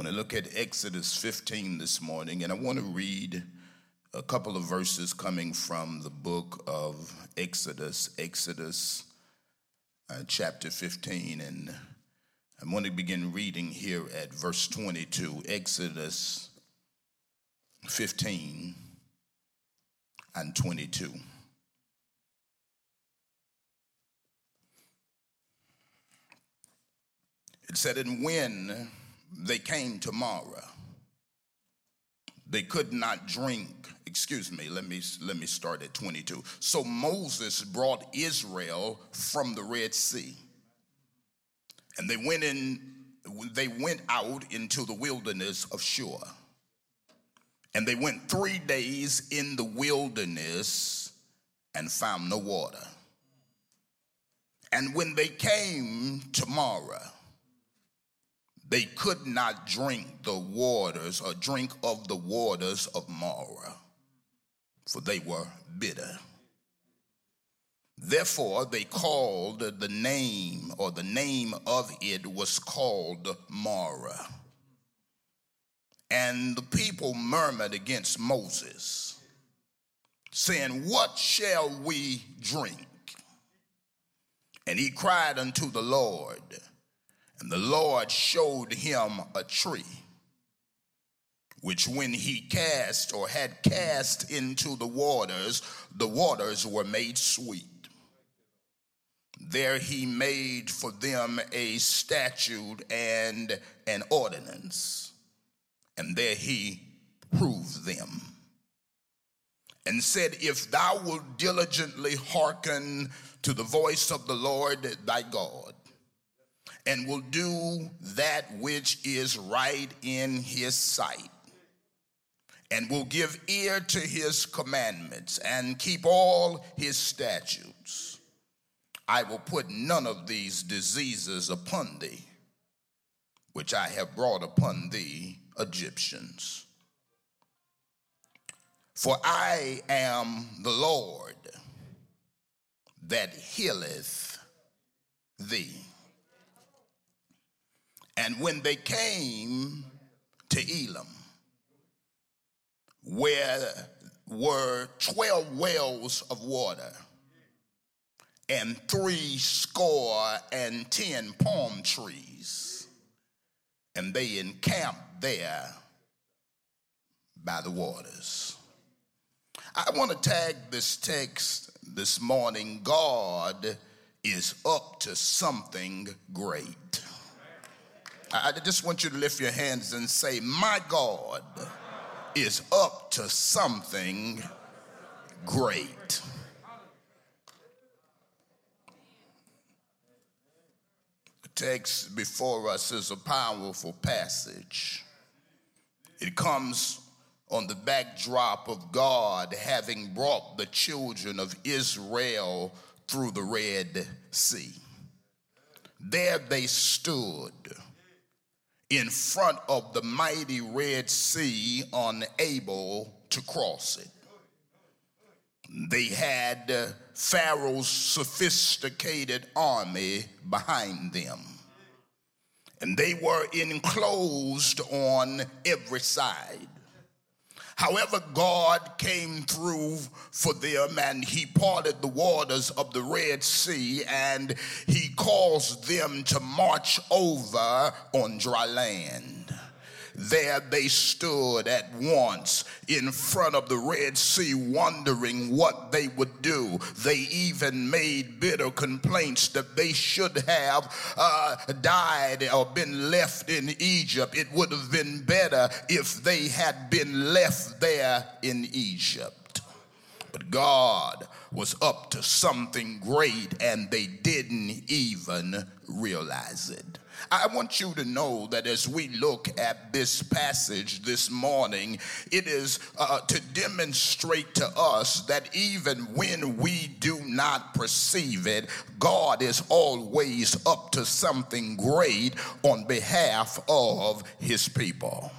want to look at Exodus 15 this morning, and I want to read a couple of verses coming from the book of Exodus, Exodus uh, chapter 15. And I want to begin reading here at verse 22, Exodus 15 and 22. It said, And when they came to Marah, they could not drink. Excuse me, let me, let me start at 22. So Moses brought Israel from the Red Sea. And they went in, they went out into the wilderness of Shur. And they went three days in the wilderness and found no water. And when they came to Marah, they could not drink the waters or drink of the waters of Marah, for they were bitter. Therefore, they called the name, or the name of it was called Marah. And the people murmured against Moses, saying, What shall we drink? And he cried unto the Lord and the Lord showed him a tree, which when he cast or had cast into the waters, the waters were made sweet. There he made for them a statute and an ordinance, and there he proved them. And said, If thou wilt diligently hearken to the voice of the Lord thy God, and will do that which is right in his sight, and will give ear to his commandments, and keep all his statutes. I will put none of these diseases upon thee, which I have brought upon thee, Egyptians. For I am the Lord that healeth thee. And when they came to Elim, where were 12 wells of water and three score and 10 palm trees, and they encamped there by the waters. I want to tag this text this morning God is up to something great. I just want you to lift your hands and say, My God is up to something great. The text before us is a powerful passage. It comes on the backdrop of God having brought the children of Israel through the Red Sea. There they stood in front of the mighty Red Sea, unable to cross it. They had uh, Pharaoh's sophisticated army behind them. And they were enclosed on every side. However, God came through for them and he parted the waters of the Red Sea and he caused them to march over on dry land. There they stood at once in front of the Red Sea, wondering what they would do. They even made bitter complaints that they should have uh, died or been left in Egypt. It would have been better if they had been left there in Egypt. But God was up to something great and they didn't even realize it. I want you to know that as we look at this passage this morning, it is uh, to demonstrate to us that even when we do not perceive it, God is always up to something great on behalf of his people.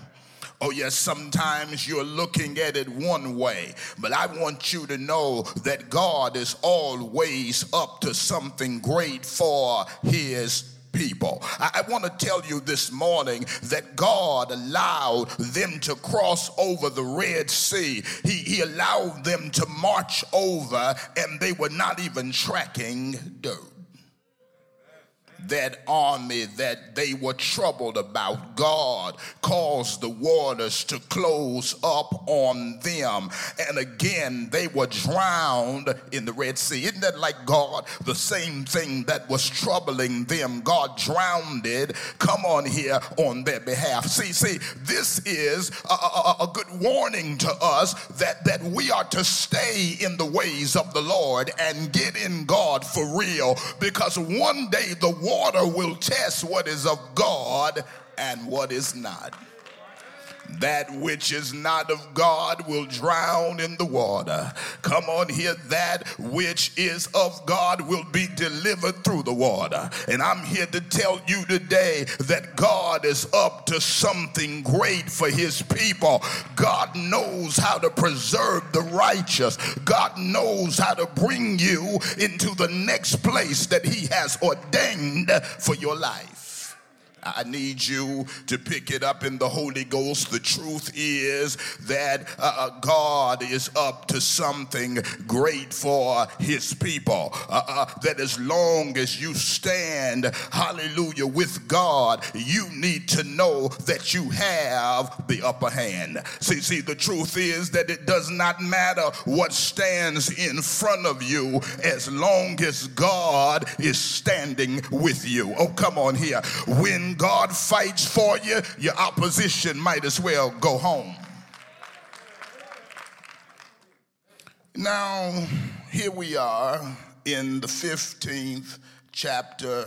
Oh, yes, sometimes you're looking at it one way, but I want you to know that God is always up to something great for his people. I, I want to tell you this morning that God allowed them to cross over the Red Sea. He, he allowed them to march over, and they were not even tracking dirt that army that they were troubled about. God caused the waters to close up on them. And again, they were drowned in the Red Sea. Isn't that like God? The same thing that was troubling them, God drowned it. Come on here on their behalf. See, see, this is a, a, a good warning to us that, that we are to stay in the ways of the Lord and get in God for real because one day the water will test what is of God and what is not. That which is not of God will drown in the water. Come on here, that which is of God will be delivered through the water. And I'm here to tell you today that God is up to something great for his people. God knows how to preserve the righteous, God knows how to bring you into the next place that he has ordained for your life. I need you to pick it up in the Holy Ghost. The truth is that uh, uh, God is up to something great for his people. Uh, uh, that as long as you stand, hallelujah, with God, you need to know that you have the upper hand. See, see, the truth is that it does not matter what stands in front of you as long as God is standing with you. Oh, come on here. When God fights for you, your opposition might as well go home. Now, here we are in the 15th chapter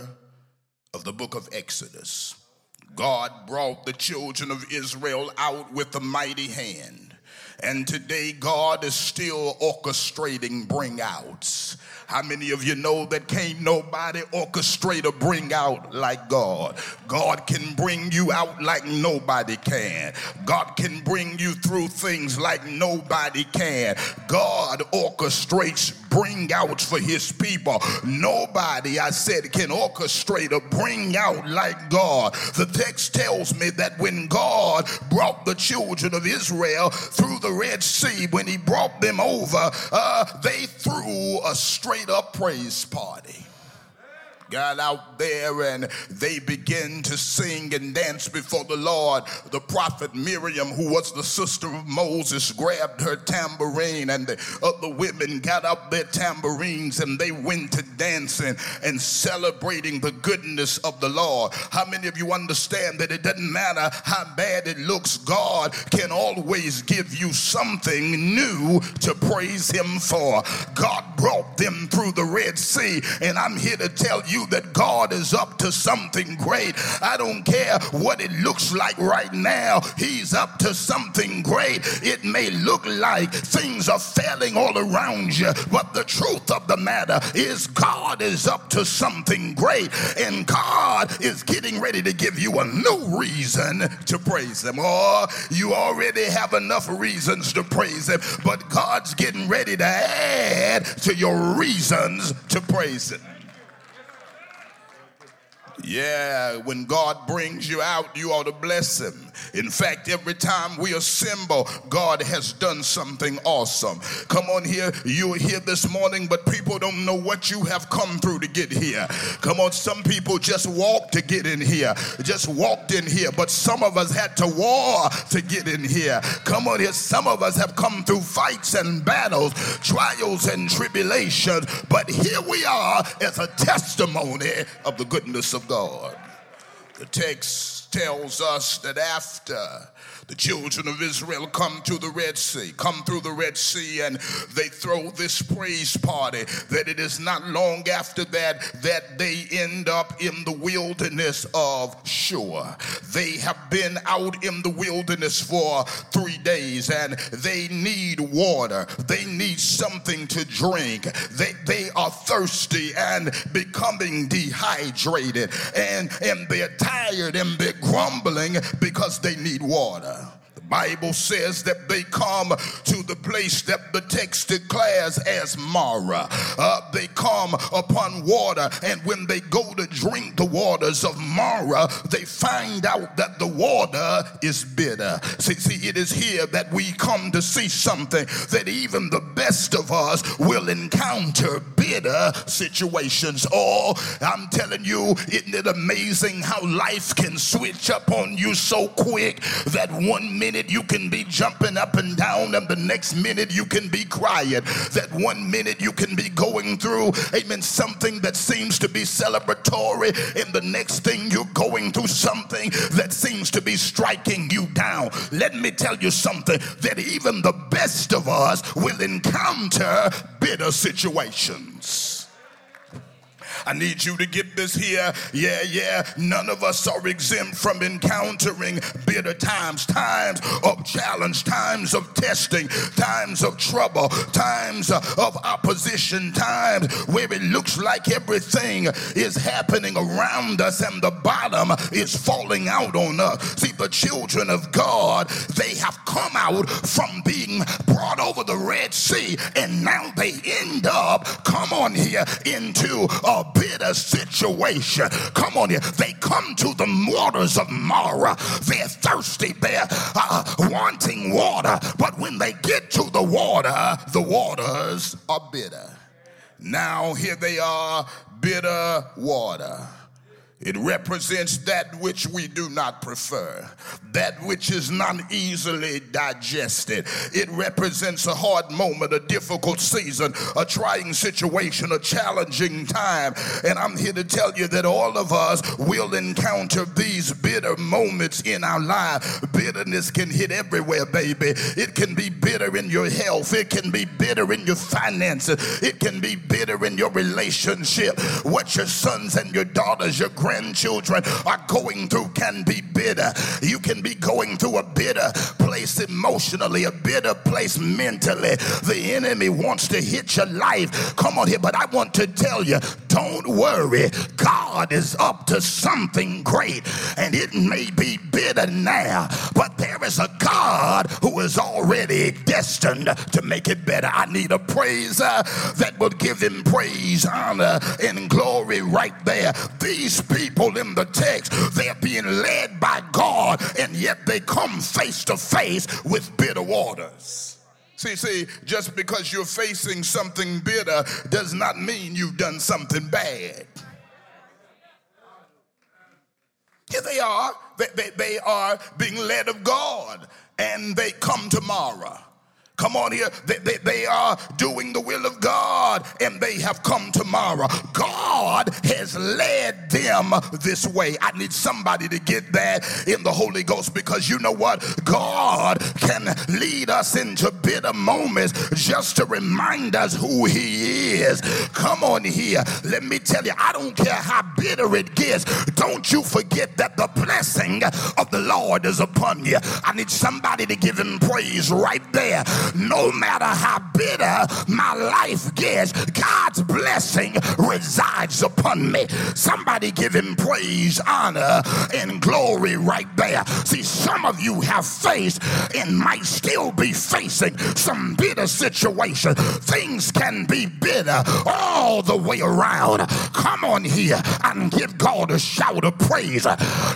of the book of Exodus. God brought the children of Israel out with a mighty hand. And today, God is still orchestrating bring outs. How many of you know that can't nobody orchestrate or bring out like God? God can bring you out like nobody can. God can bring you through things like nobody can. God orchestrates bring out for his people. Nobody, I said, can orchestrate or bring out like God. The text tells me that when God brought the children of Israel through the Red Sea, when he brought them over, uh, they threw a straight up praise party got out there and they began to sing and dance before the Lord. The prophet Miriam, who was the sister of Moses, grabbed her tambourine and the other women got up their tambourines and they went to dancing and celebrating the goodness of the Lord. How many of you understand that it doesn't matter how bad it looks, God can always give you something new to praise Him for? God brought them through the Red Sea, and I'm here to tell you that God is up to something great. I don't care what it looks like right now, He's up to something great. It may look like things are failing all around you, but the truth of the matter is God is up to something great, and God is getting ready to give you a new reason to praise Him. Or oh, you already have enough reasons to praise Him, but God's getting ready to add to your reasons to praise Him. Yeah, when God brings you out, you ought to bless Him. In fact, every time we assemble, God has done something awesome. Come on here, you're here this morning, but people don't know what you have come through to get here. Come on, some people just walked to get in here, just walked in here, but some of us had to war to get in here. Come on here, some of us have come through fights and battles, trials and tribulations, but here we are as a testimony of the goodness of God. The text tells us that after the children of Israel come to the Red Sea, come through the Red Sea, and they throw this praise party. That it is not long after that that they end up in the wilderness of Shur. They have been out in the wilderness for three days and they need water. They need something to drink. They, they are thirsty and becoming dehydrated, and, and they're tired and they're grumbling because they need water. Bible says that they come to the place that the text declares as Marah. Uh, they come upon water, and when they go to drink the waters of Marah, they find out that the water is bitter. See, see, it is here that we come to see something that even the best of us will encounter bitter situations. Oh, I'm telling you, isn't it amazing how life can switch up on you so quick that one minute minute you can be jumping up and down, and the next minute you can be crying. That one minute you can be going through, amen, something that seems to be celebratory, and the next thing you're going through something that seems to be striking you down. Let me tell you something that even the best of us will encounter bitter situations. I need you to get this here. Yeah, yeah. None of us are exempt from encountering bitter times, times of challenge, times of testing, times of trouble, times of opposition, times where it looks like everything is happening around us and the bottom is falling out on us. See, the children of God, they have come out from being brought over the Red Sea and now they end up, come on here, into a bitter situation. Come on here. They come to the waters of Marah. They're thirsty. They're uh, wanting water. But when they get to the water, the waters are bitter. Now here they are, bitter water. It represents that which we do not prefer, that which is not easily digested. It represents a hard moment, a difficult season, a trying situation, a challenging time. And I'm here to tell you that all of us will encounter these bitter moments in our life. Bitterness can hit everywhere, baby. It can be bitter in your health, it can be bitter in your finances, it can be bitter in your relationship. What your sons and your daughters, your grandchildren are going through can be bitter. You can be going through a bitter place emotionally, a bitter place mentally. The enemy wants to hit your life. Come on here, but I want to tell you don't worry. God is up to something great, and it may be bitter now, but there is a God who is already destined to make it better. I need a praiser that will give him praise, honor, and glory right there. These people in the text, they're being led by God, and yet they come face to face with bitter waters. See, see, just because you're facing something bitter does not mean you've done something bad. Here they are. They, they, they are being led of God, and they come to tomorrow. Come on here. They, they, they, are doing the will of God and they have come to Marah. God has led them this way. I need somebody to get that in the Holy Ghost because you know what? God can lead us into bitter moments just to remind us who He is. Come on here. Let me tell you, I don't care how bitter it gets. Don't you forget that the blessing of the Lord is upon you. I need somebody to give Him praise right there no matter how bitter my life gets, God's blessing resides upon me. Somebody give him praise, honor, and glory right there. See, some of you have faced and might still be facing some bitter situation. Things can be bitter all the way around. Come on here and give God a shout of praise.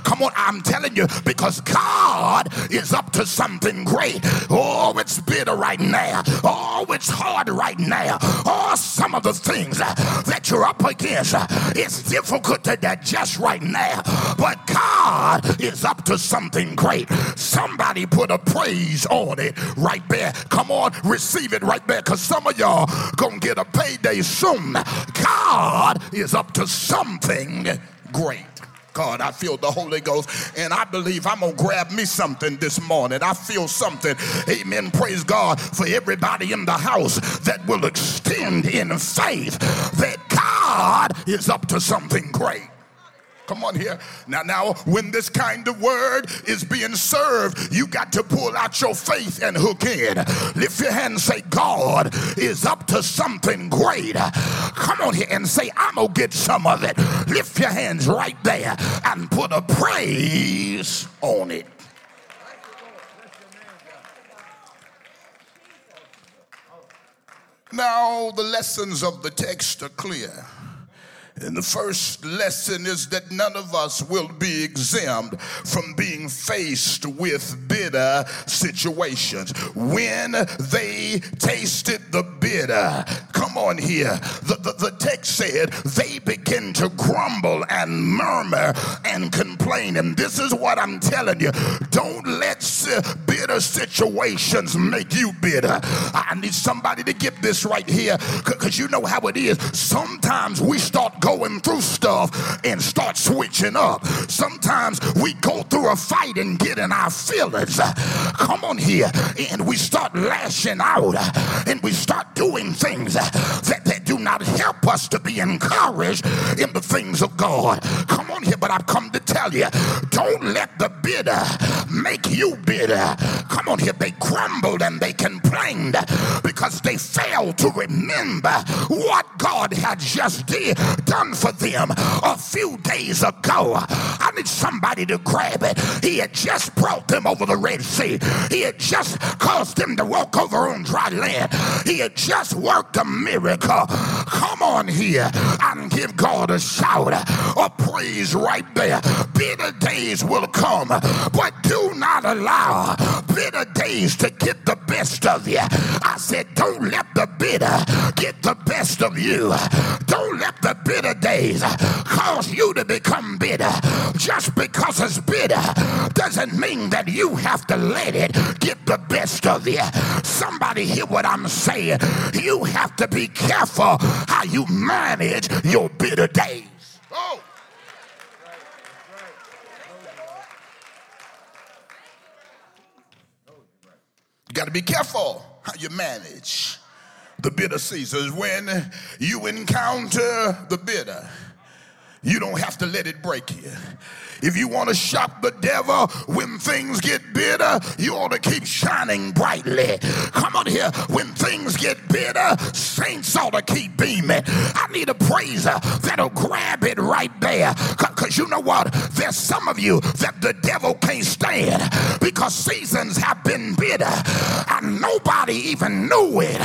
Come on, I'm telling you, because God is up to something great. Oh, it's bitter right now. Oh, it's hard right now. Oh, some of the things that you're up against, it's difficult to digest right now. But God is up to something great. Somebody put a praise on it right there. Come on, receive it right there because some of y'all gonna get a payday soon. God is up to something great. God. I feel the Holy Ghost, and I believe I'm gonna grab me something this morning. I feel something. Amen. Praise God for everybody in the house that will extend in faith that God is up to something great. Come on here. Now, now, when this kind of word is being served, you got to pull out your faith and hook in. Lift your hand and say, God is up to something great. Come on here and say, I'm going to get some of it. Lift your hands right there and put a praise on it. Now, the lessons of the text are clear. And the first lesson is that none of us will be exempt from being faced with bitter situations. When they tasted the bitter, come on here, the, the, the text said they begin to grumble and murmur and complain. And this is what I'm telling you don't let bitter situations make you bitter. I need somebody to get this right here because you know how it is. Sometimes we start going through stuff and start switching up. Sometimes we go through a fight and get in our feelings. Come on here. And we start lashing out and we start doing things that, that do not help us to be encouraged in the things of God. Come on here, but I've come to tell you don't let the bitter make you bitter. Come on here, they grumbled and they complained because they failed to remember what God had just did, for them a few days ago. I need somebody to grab it. He had just brought them over the Red Sea. He had just caused them to walk over on dry land. He had just worked a miracle. Come on here and give God a shout of praise right there. Bitter days will come, but do not allow bitter days to get the best of you. I said, don't let the bitter get the best of you. Don't let the bitter days cause you to become bitter. Just because it's bitter doesn't mean that you have to let it get the best of you. Somebody hear what I'm saying. You have to be careful how you manage your bitter days. Oh. You got to be careful how you manage the bitter seasons. When you encounter the bitter, you don't have to let it break you. If you want to shop the devil when things get bitter, you ought to keep shining brightly. Come on here. When things get bitter, saints ought to keep beaming. I need a praiser that'll grab it right there. Because you know what? There's some of you that the devil can't stand because seasons have been bitter and nobody even knew it.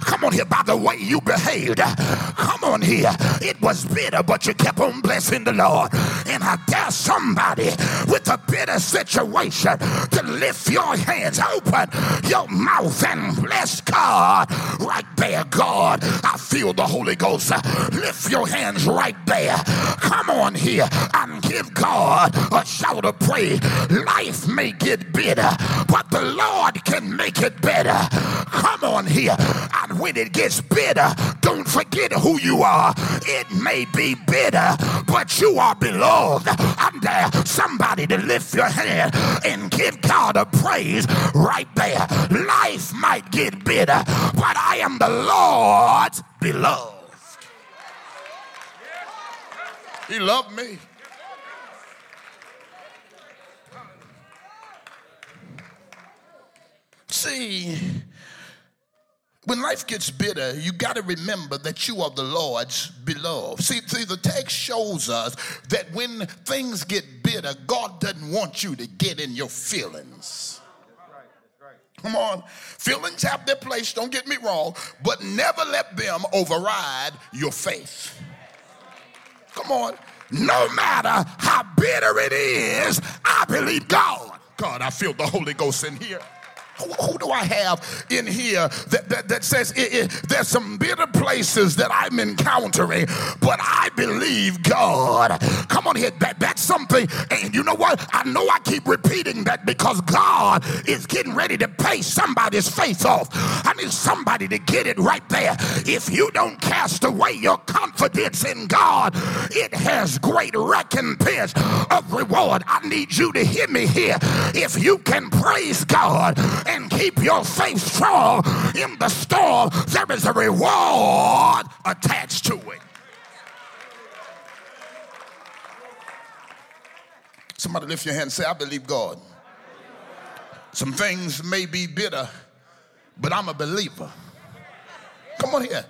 Come on here by the way you behaved. Come on here. It was bitter, but you kept on blessing the Lord. And I dare somebody with a bitter situation to lift your hands, open your mouth, and bless God right there. God, I feel the Holy Ghost. Lift your hands right there. Come on here and give God a shout of praise. Life may get bitter, but the Lord can make it better. Come on here. And when it gets bitter, don't forget who you are. It may be bitter, but you are beloved. Dare somebody to lift your hand and give God a praise right there. Life might get bitter, but I am the Lord's beloved. He loved me. See, when life gets bitter, you got to remember that you are the Lord's beloved. See, see, the text shows us that when things get bitter, God doesn't want you to get in your feelings. Come on. Feelings have their place, don't get me wrong, but never let them override your faith. Come on. No matter how bitter it is, I believe God. God, I feel the Holy Ghost in here. Who, do I have in here that, that, that says it, it, there's some bitter places that I'm encountering, but I believe God. Come on here, that, that's something. And you know what? I know I keep repeating that because God is getting ready to pay somebody's face off. I need somebody to get it right there. If you don't cast away your confidence in God, it has great recompense of reward. I need you to hear me here. If you can praise God and keep your faith strong in the storm, there is a reward attached to it. Somebody lift your hand and say, I believe God. Some things may be bitter, but I'm a believer. Come on here.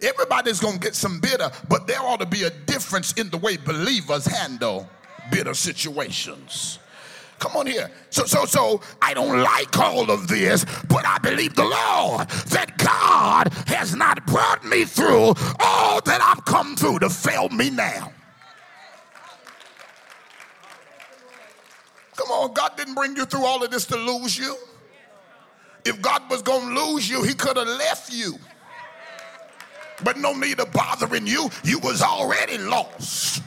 Everybody's going to get some bitter, but there ought to be a difference in the way believers handle bitter situations. Come on here. So, so, so I don't like all of this, but I believe the Lord that God has not brought me through all that I've come through to fail me now. Come on, God didn't bring you through all of this to lose you. If God was going to lose you, he could have left you. But no need of bothering you. You was already lost.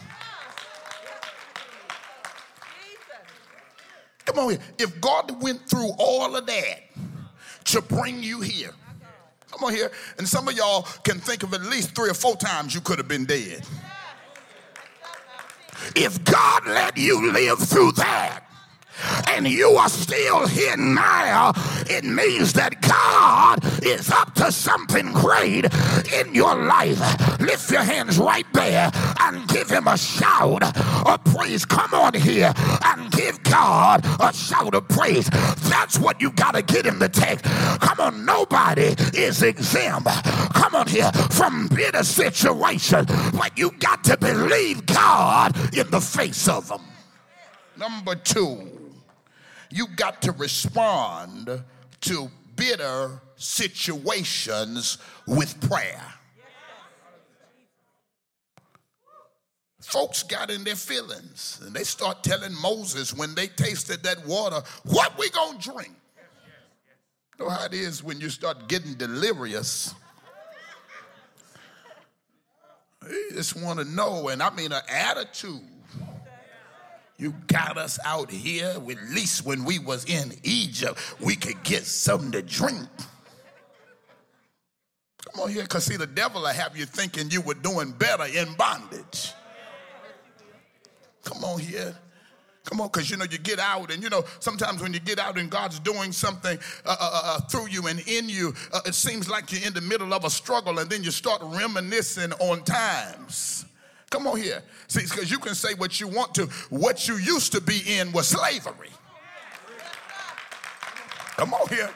Come on here. If God went through all of that to bring you here, come on here. And some of y'all can think of at least three or four times you could have been dead. If God let you live through that, and you are still here now, it means that God is up to something great in your life. Lift your hands right there and give him a shout of praise. Come on here and give God a shout of praise. That's what you got to get in the text. Come on, nobody is exempt. Come on here from bitter situation, but you got to believe God in the face of them. Number two you got to respond to bitter situations with prayer. Folks got in their feelings and they start telling Moses when they tasted that water, what we gonna drink? Know how it is when you start getting delirious. You just want to know, and I mean an attitude you got us out here. At least when we was in Egypt, we could get something to drink. Come on here, because see, the devil will have you thinking you were doing better in bondage. Come on here. Come on, because you know, you get out, and you know, sometimes when you get out and God's doing something uh, uh, uh, uh through you and in you, uh, it seems like you're in the middle of a struggle, and then you start reminiscing on times Come on here. See, because you can say what you want to. What you used to be in was slavery. Come on here.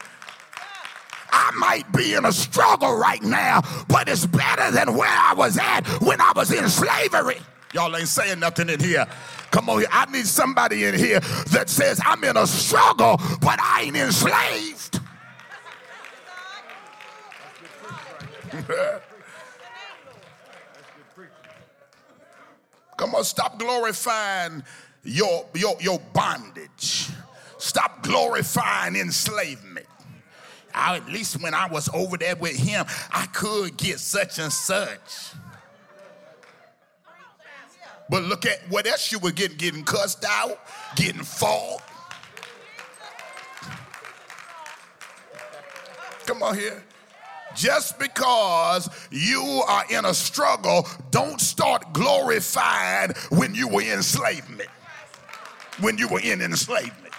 I might be in a struggle right now, but it's better than where I was at when I was in slavery. Y'all ain't saying nothing in here. Come on here. I need somebody in here that says, I'm in a struggle, but I ain't enslaved. Come on, stop glorifying your, your, your bondage. Stop glorifying enslavement. I, at least when I was over there with him, I could get such and such. But look at what else you were getting, getting cussed out, getting fought. Come on here. Just because you are in a struggle, don't start glorifying when you were in enslavement. When you were in enslavement.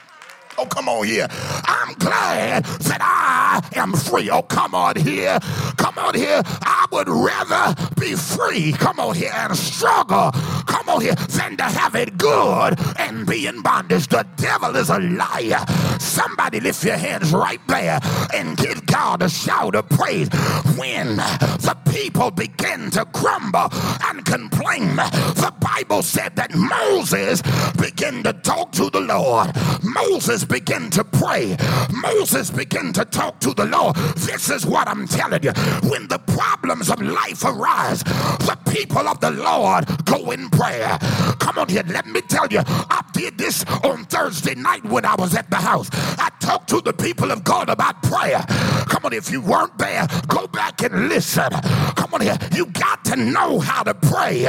Oh, come on here. I'm glad that I am free. Oh, come on here. Come on here. I would rather be free, come on here, and struggle, come on here, than to have it good and be in bondage. The devil is a liar. Somebody lift your hands right there and give God a shout of praise. When the people begin to grumble and complain, the Bible said that Moses began to talk to the Lord. Moses began to pray. Moses began to talk to the Lord. This is what I'm telling you. When the problems of life arise, the people of the Lord go in prayer. Come on here, let me tell you, I did this on Thursday night when I was at the house. I talked to the people of God about prayer. Come on, if you weren't there, go back and listen. Come on here, you got to know how to pray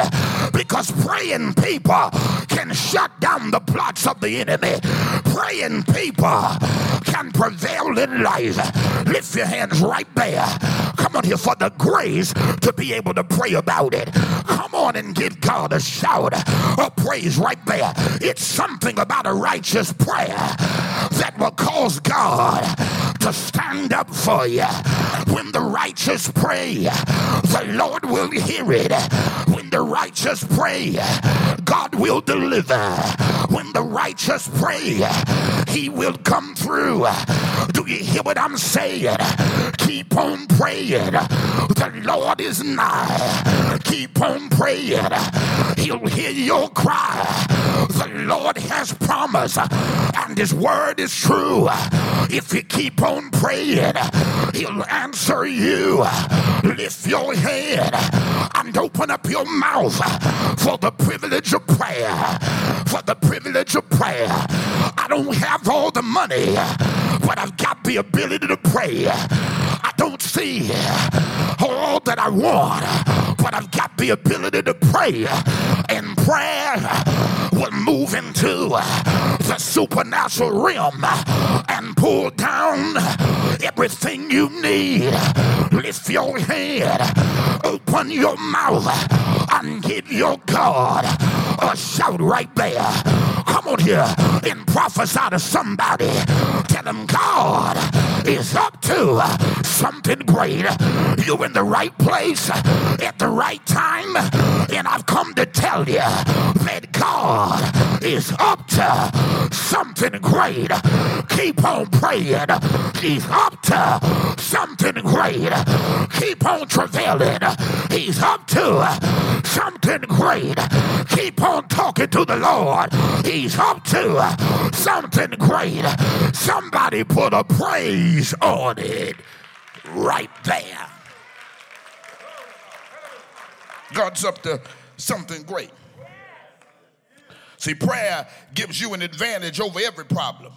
because praying people can shut down the plots of the enemy. Praying people can prevail in life. Lift your hands right there. Come on here for the grace to be able to pray about it. Come on and give God a shout of praise right there. It's something about a righteous prayer that will cause God to stand up for you. When the righteous pray, the Lord will hear it. When when the righteous pray, God will deliver. When the righteous pray, He will come through. Do you hear what I'm saying? Keep on praying. The Lord is nigh. Keep on praying. He'll hear your cry. The Lord has promised, and His word is true. If you keep on praying, He'll answer you. Lift your head and open up your mouth for the privilege of prayer. For the privilege of prayer. I don't have all the money, but I've got the ability to pray. I don't see all that I want, but I've got the ability to pray. And prayer will move into the supernatural realm and pull down everything you need. Lift your head, open your mouth, and give your God a shout right there. Come on here and prophesy to somebody. Tell them God is up to uh, something great. You're in the right place uh, at the right time, uh, and I've come to tell you that God is up to something great. Keep on praying. He's up to something great. Keep on travailing. He's up to something great. Keep on talking to the Lord. He's up to something great. Somebody put a praise on it right there. God's up to something great. See, prayer gives you an advantage over every problem.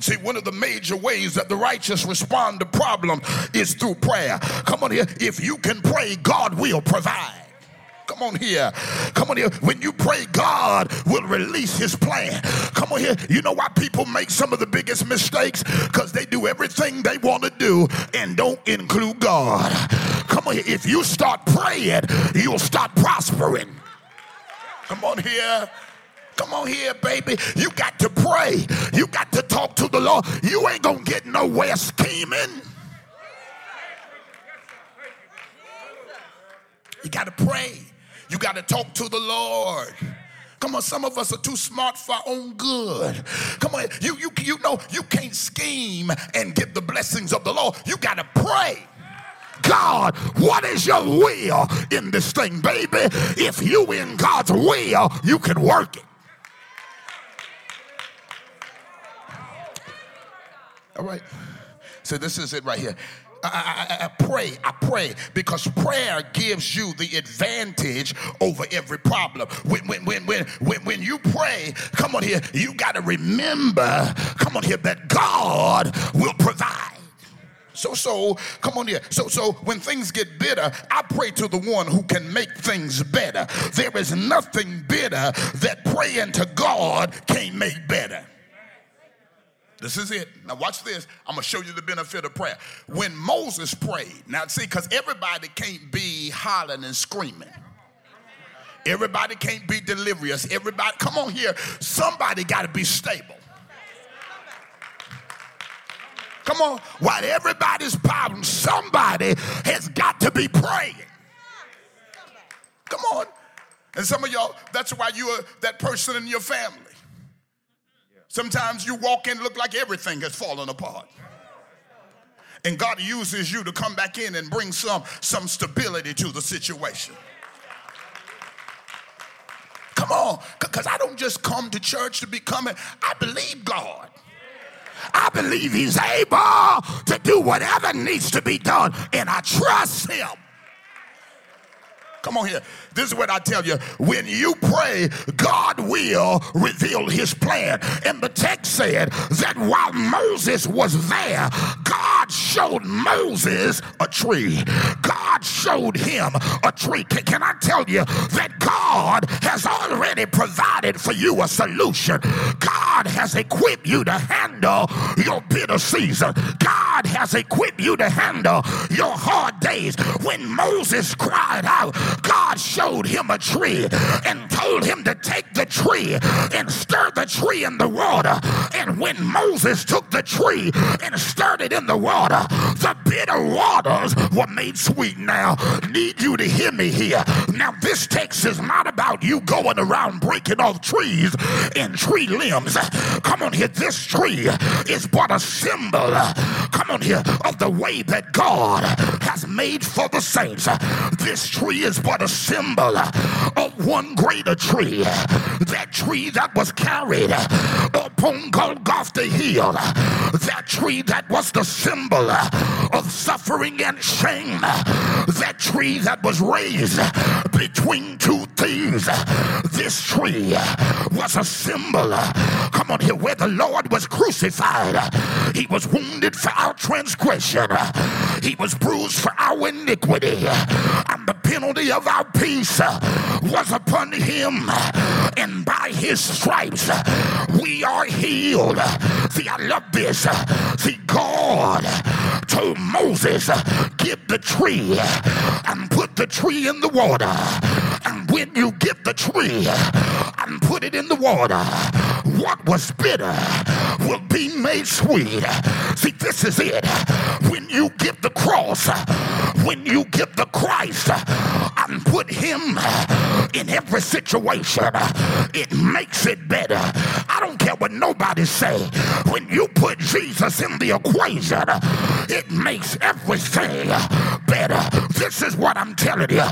See, one of the major ways that the righteous respond to problems is through prayer. Come on here. If you can pray, God will provide. Come on here. Come on here. When you pray, God will release his plan. Come on here. You know why people make some of the biggest mistakes? Because they do everything they want to do and don't include God. Come on here. If you start praying, you'll start prospering. Come on here. Come on here, baby. You got to pray. You got to talk to the Lord. You ain't going to get nowhere scheming. You got to pray. You got to talk to the Lord. Come on, some of us are too smart for our own good. Come on, you you you know you can't scheme and get the blessings of the Lord. You got to pray. God, what is your will in this thing, baby? If you in God's will, you can work it. All right. So this is it right here. I, I, I, pray, I pray because prayer gives you the advantage over every problem. When, when, when, when, when, you pray, come on here, you got to remember, come on here, that God will provide. So, so, come on here. So, so, when things get bitter, I pray to the one who can make things better. There is nothing bitter that praying to God can't make better. This is it. Now, watch this. I'm going to show you the benefit of prayer. When Moses prayed, now, see, because everybody can't be hollering and screaming. Everybody can't be delirious. Everybody, come on here. Somebody got to be stable. Come on. While everybody's problem, somebody has got to be praying. Come on. And some of y'all, that's why you are that person in your family. Sometimes you walk in, look like everything has fallen apart. And God uses you to come back in and bring some, some stability to the situation. Come on, because I don't just come to church to be coming, I believe God. I believe He's able to do whatever needs to be done, and I trust Him. Come on here. This is what I tell you. When you pray, God will reveal his plan. And the text said that while Moses was there, God showed Moses a tree. God showed him a tree. Can, can I tell you that God has already provided for you a solution? God has equipped you to handle your bitter season. God has equipped you to handle your hard days. When Moses cried out, God showed him a tree and told him to take the tree and stir the tree in the water And when Moses took the tree and stirred it in the water, the bitter waters were made sweet. Now, need you to hear me here. Now, this text is not about you going around breaking off trees and tree limbs. Come on here, this tree is but a symbol, come on here, of the way that God has made for the saints. This tree is but a symbol of one greater tree. That tree that was carried upon Golgotha Hill. That tree that was the symbol of suffering and shame. That tree that was raised between two thieves. This tree was a symbol. Come on here, where the Lord was crucified. He was wounded for our transgression. He was bruised for our iniquity. And the penalty of our peace uh, was upon him. And by his stripes uh, we are healed. See, I love this. See, God told Moses, uh, get the tree and put the tree in the water. And when you get the tree and put it in the water, what was bitter will be made sweet. See, this is it. When you get the cross, when you get the Christ and put him in every situation, it makes it better. I don't care what nobody say. When you put Jesus in the equation, it makes everything better. This is what I'm telling you.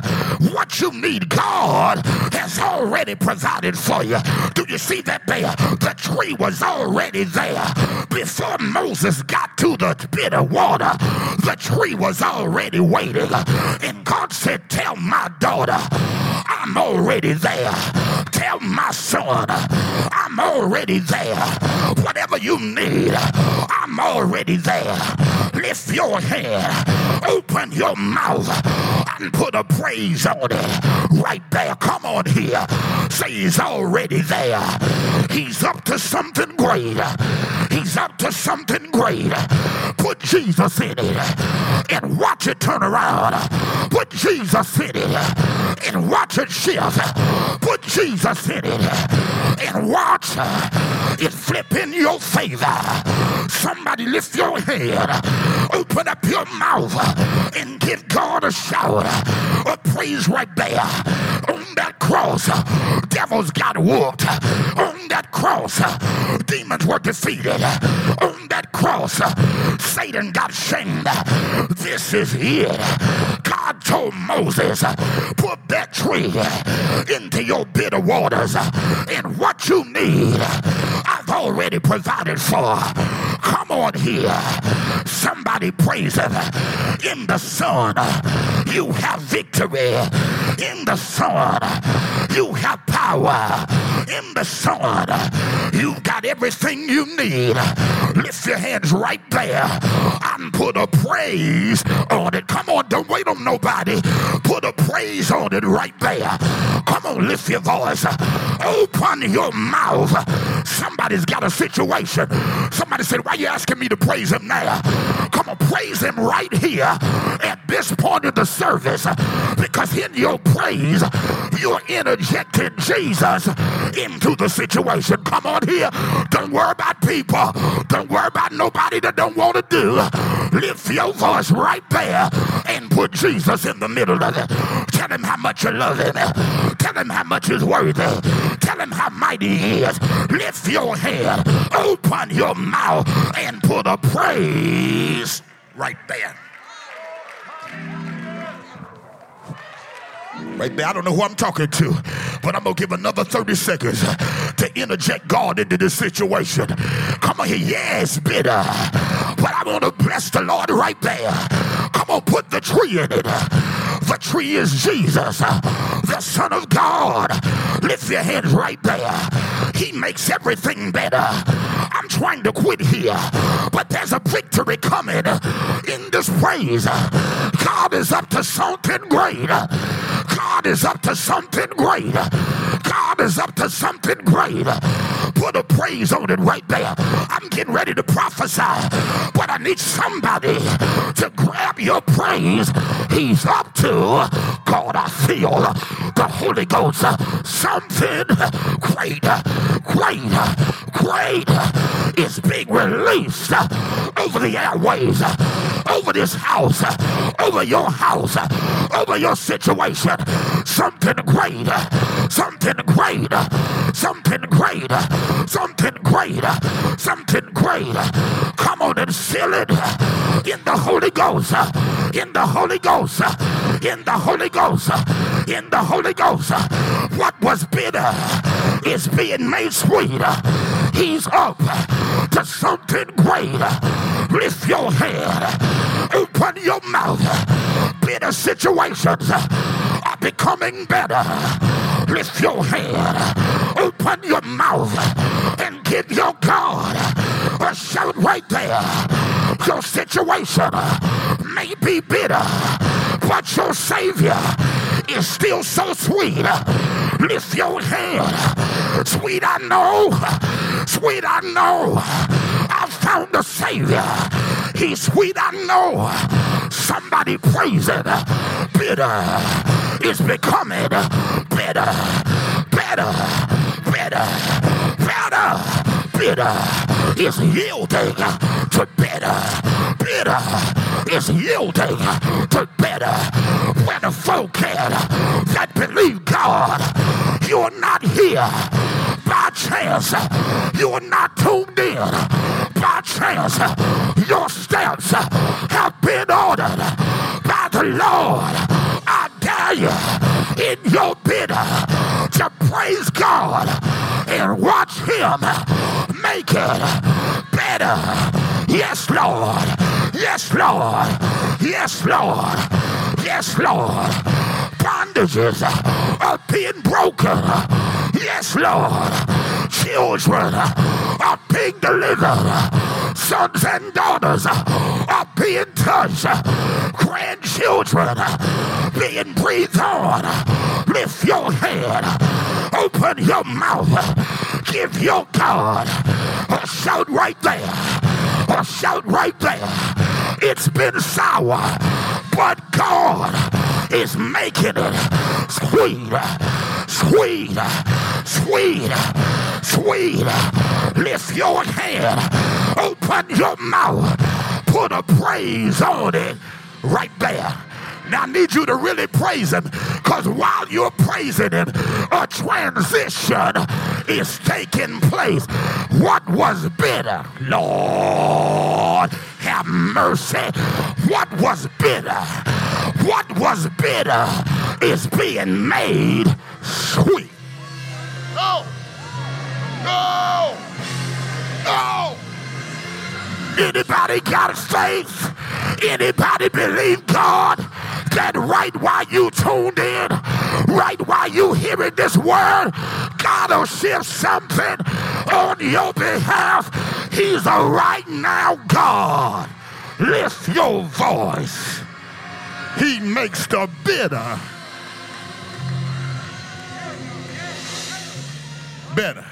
What you need, God has already provided for you. Do you see that there? The tree was already there before Moses got to the bitter water. The tree was already waiting, and God said, "Tell my daughter, I'm already there. Tell my son, I'm already there. Whatever you need, I'm already there. Lift your head, open your mouth, and put a praise on it. Right there. Come on here. Say he's already there. He's up to something great. He's up to something great. Put Jesus in it and watch it turn around. Put Jesus in it and watch it shift. Put Jesus in it and watch it flip in your favor. Somebody lift your head, open up your mouth, and give God a shout. A praise right there. On that cross, devils got whooped. On that cross, demons were defeated. On that cross, Satan got shamed. This is it. God told Moses, put that tree into your bitter waters, and what you need, I've already provided for. Come on here. Somebody praise him. In the Son, you have victory. In the Son, you have power. In the Son, you've got everything you need. Lift your hands right there and put a praise on it. Come on, don't wait on nobody. Put a praise on it right there. Come on, lift your voice. Open your mouth. Somebody's got a situation. Somebody said, Why you asking me to praise him now? Come on, praise him right here at this point of the service because in your praise, you're interjecting Jesus into the situation. Come on here. Don't worry about people. Don't worry about nobody that don't want to do. Lift your voice right there and put Jesus in the middle of it. Tell him how much you love him. Tell him how much he's worthy. Tell him how mighty he is. Lift your head. Open your mouth and put a praise right there. Right there, I don't know who I'm talking to, but I'm gonna give another 30 seconds to interject God into this situation. Come on here, yes, bitter, but I want to bless the Lord right there. Come on, put the tree in it. The tree is Jesus, the Son of God. Lift your hands right there. He makes everything better. I'm trying to quit here, but there's a victory coming in this praise. God is up to something great. God is up to something great. God is up to something great. Put a praise on it right there. I'm getting ready to prophesy, but I need somebody to grab your praise. He's up to God. I feel the Holy Ghost. Something great, great, great is being released over the airways, over this house, over your house, over your situation. Something great, something great, something great, something great, something great. Come on and seal it in the Holy Ghost, in the Holy Ghost, in the Holy Ghost, in the Holy Ghost. What was bitter is being made sweet. He's up to something great. Lift your head, open your mouth. Bitter situations are becoming better. Lift your head, open your mouth, and give your God a shout right there. Your situation may be bitter, but your Savior is still so sweet. Lift your head. Sweet, I know. Sweet, I know. I found the Savior. He's sweet, I know. Somebody praise it. Bitter is becoming better, better, better, better bitter is yielding to better. Bitter is yielding to better. When the folk that believe God, you're not here by chance. You are not tuned in by chance. Your steps have been ordered by the Lord. I dare you in your bitter to praise God and watch Him make it better. Yes, Lord. Yes, Lord. Yes, Lord. Yes, Lord. Bondages are being broken. Yes, Lord. Children are being delivered. Sons and daughters are being touched. Grandchildren being breathed on. Lift your head. Open your mouth. Give your God a shout right there. A shout right there. It's been sour, but God is making it sweet, sweet, sweet, sweet. Lift your hand, open your mouth, put a praise on it right there. Now I need you to really praise him because while you're praising him, a transition is taking place. What was bitter? Lord, have mercy. What was bitter? What was bitter is being made sweet. No! No! No! Anybody got faith? Anybody believe God that right while you tuned in, right while you hearing this word, God will shift something on your behalf. He's a right now God. Lift your voice. He makes the bitter better.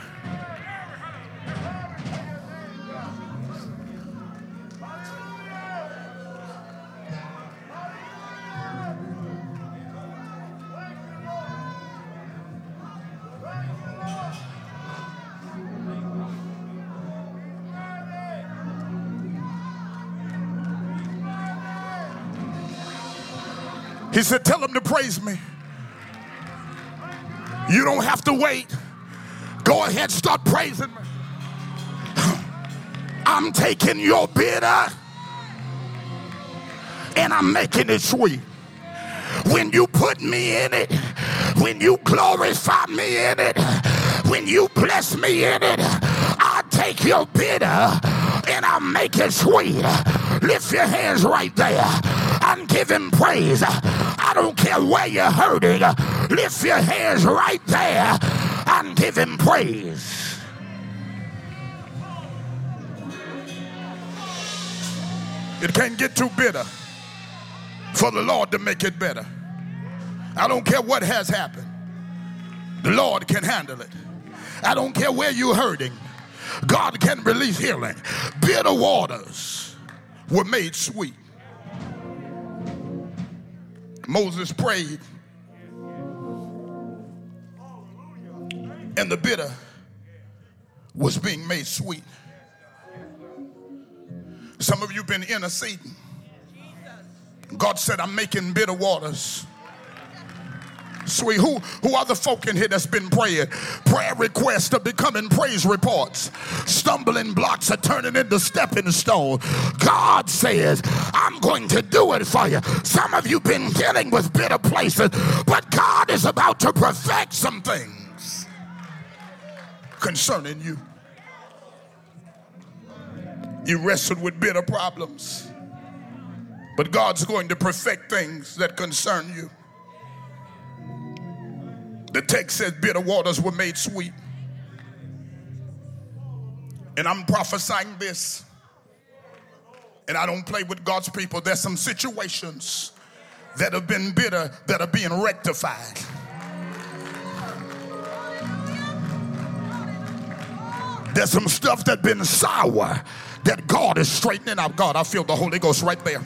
He said, Tell them to praise me. You don't have to wait. Go ahead, start praising me. I'm taking your bitter and I'm making it sweet. When you put me in it, when you glorify me in it, when you bless me in it, I take your bitter and I make it sweet. Lift your hands right there and give him praise. Don't care where you're hurting. Lift your hands right there and give him praise. It can't get too bitter for the Lord to make it better. I don't care what has happened. The Lord can handle it. I don't care where you're hurting. God can release healing. Bitter waters were made sweet. Moses prayed, and the bitter was being made sweet. Some of you have been interceding. God said, I'm making bitter waters Sweet. Who, who are the folk in here that's been praying? Prayer requests are becoming praise reports. Stumbling blocks are turning into stepping stones. God says, I'm going to do it for you. Some of you been dealing with bitter places, but God is about to perfect some things concerning you. You wrestled with bitter problems, but God's going to perfect things that concern you. The text says bitter waters were made sweet. And I'm prophesying this. And I don't play with God's people. There's some situations that have been bitter that are being rectified. There's some stuff that's been sour that God is straightening out. God, I feel the Holy Ghost right there.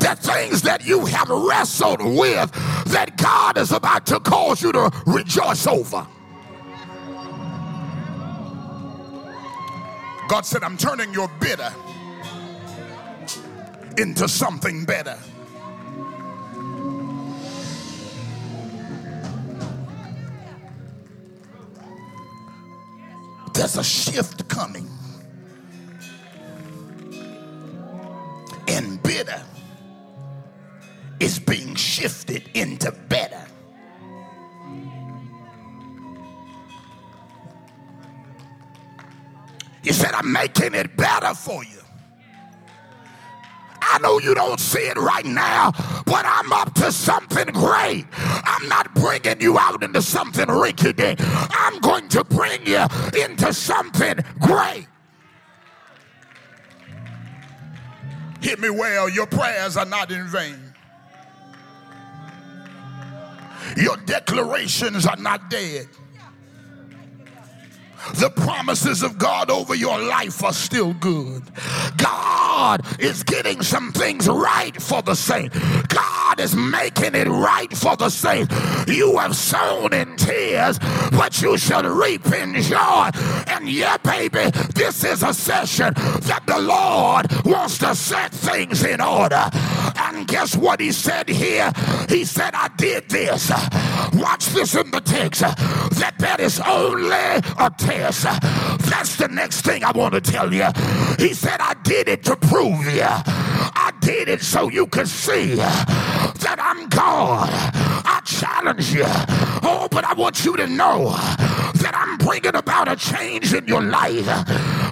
The things that you have wrestled with that God is about to cause you to rejoice over. God said, I'm turning your bitter into something better. There's a shift coming. And bitter is being shifted into better. He said, I'm making it better for you. I know you don't see it right now, but I'm up to something great. I'm not bringing you out into something rinky dink. I'm going to bring you into something great. Hit me well, your prayers are not in vain. Your declarations are not dead. The promises of God over your life are still good. God is getting some things right for the saint. God is making it right for the saint. You have sown in tears, but you shall reap in joy. And yeah, baby, this is a session that the Lord wants to set things in order. And guess what he said here? He said, I did this. Watch this in the text. That that is only a test. That's the next thing I want to tell you. He said, I did it to prove you. I did it so you could see that I'm God. I challenge you. Oh, but I want you to know that I'm bringing about a change in your life.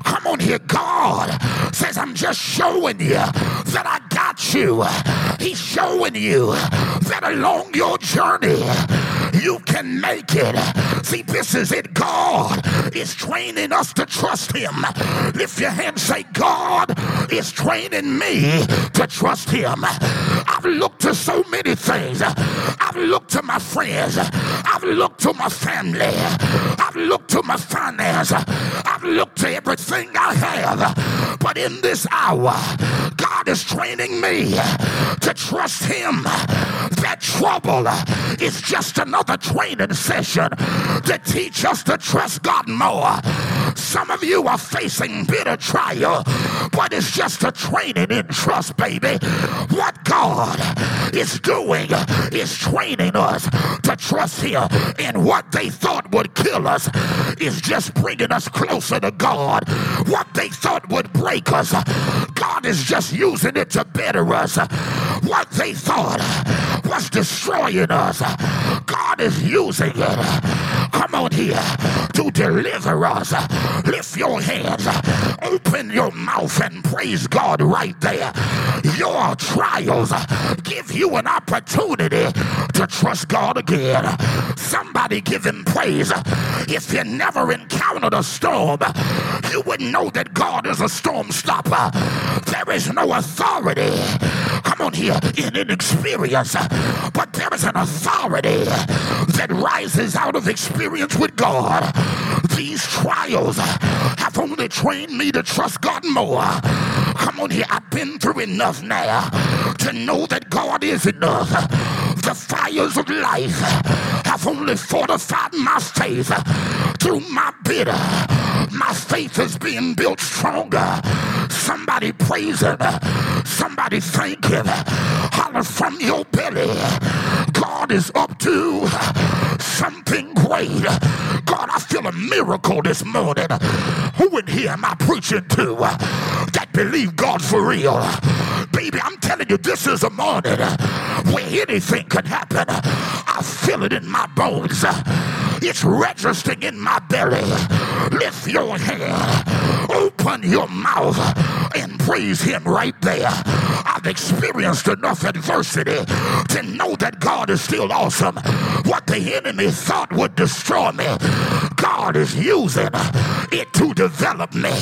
Come on here. God says, I'm just showing you that I got you. He's showing you that along your journey, you can make it. See, this is it. God is training us to trust Him. Lift your hand, say, God is training me to trust Him. I've looked to so many things. I've looked to my friends. I've looked to my family. I've looked to my finance. I've looked to everything I have. But in this hour, God is training me to trust Him. That trouble is just another training session to teach us to trust God more. Some of you are facing bitter trial, but it's just a training in trust, baby. What God is doing is training us to trust Him. And what they thought would kill us is just bringing us closer to God. What they thought would break us, God is just using it to better us. What they thought was destroying us, God is using it. Here to deliver us. Lift your hands, open your mouth, and praise God right there. Your trials give you an opportunity to trust God again. Somebody give him praise. If you never encountered a storm, you wouldn't know that God is a storm stopper. There is no authority. Come on here, in inexperience. But there is an authority that rises out of experience with God. These trials have only trained me to trust God more. Come on here, I've been through enough now to know that God is enough. The fires of life have only fortified my faith through my bitter. My faith is being built stronger. Somebody praise him. Somebody thank. Holler from your belly. God is up to something great. God, I feel a miracle this morning. Who in here am I preaching to that believe God for real? Baby, I'm telling you, this is a morning where anything can happen. I feel it in my bones. It's registering in my belly. Lift your hand, open your mouth, and praise Him right there. I've experienced enough adversity to know that God is still awesome. What the enemy thought would destroy me, God is using it to develop me.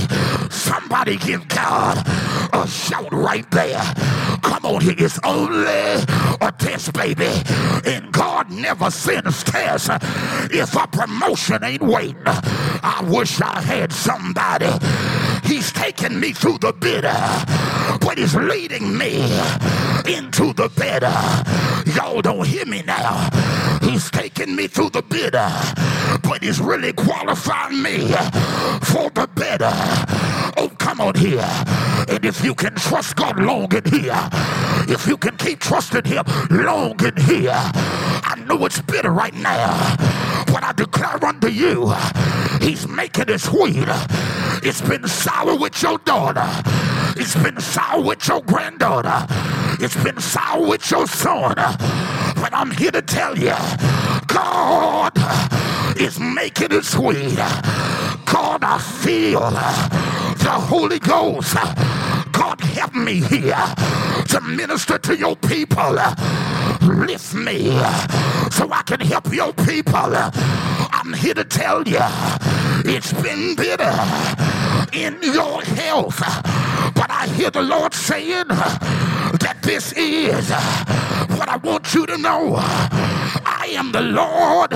Somebody give God a shout right there. Come on, here. It's only a test, baby. And God never sends tests if a promotion ain't waiting. I wish I had somebody. He's taking me through the bitter, but he's leading me into the better. Y'all don't hear me now. He's taking me through the bitter, but he's really qualifying me for the better. Oh, come on here. And if you can trust God long in here, if you can keep trusting Him long in here, I know it's bitter right now, but I declare unto you, He's making it sweet. It's been sour with your daughter. It's been sour with your granddaughter. It's been sour with your son. But I'm here to tell you, God is making it sweet. God, I feel the Holy Ghost. God, help me here to minister to your people. Lift me so I can help your people. I'm here to tell you it's been bitter in your health. But I hear the Lord saying that this is what I want you to know. I am the Lord,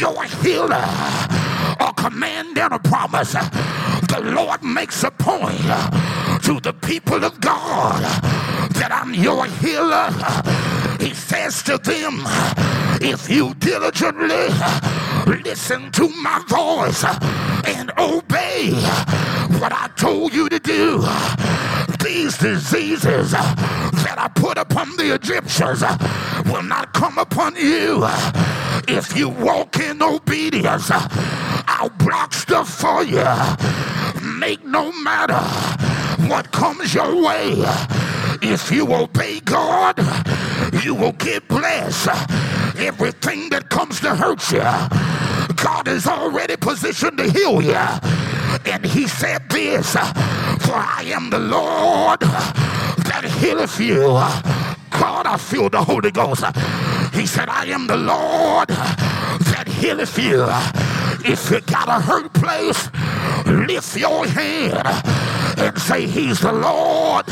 your healer. A command and a promise. The Lord makes a point to the people of God that I'm your healer. He says to them, if you diligently listen to my voice and obey what I told you to do, these diseases that I put upon the Egyptians will not come upon you. If you walk in obedience, I'll block stuff for you. Make no matter what comes your way. If you obey God, you will get blessed. Everything that comes to hurt you, God is already positioned to heal you. And he said this, for I am the Lord that healeth you. God, I feel the Holy Ghost. He said, I am the Lord that healeth you. If you got a hurt place, lift your hand and say, He's the Lord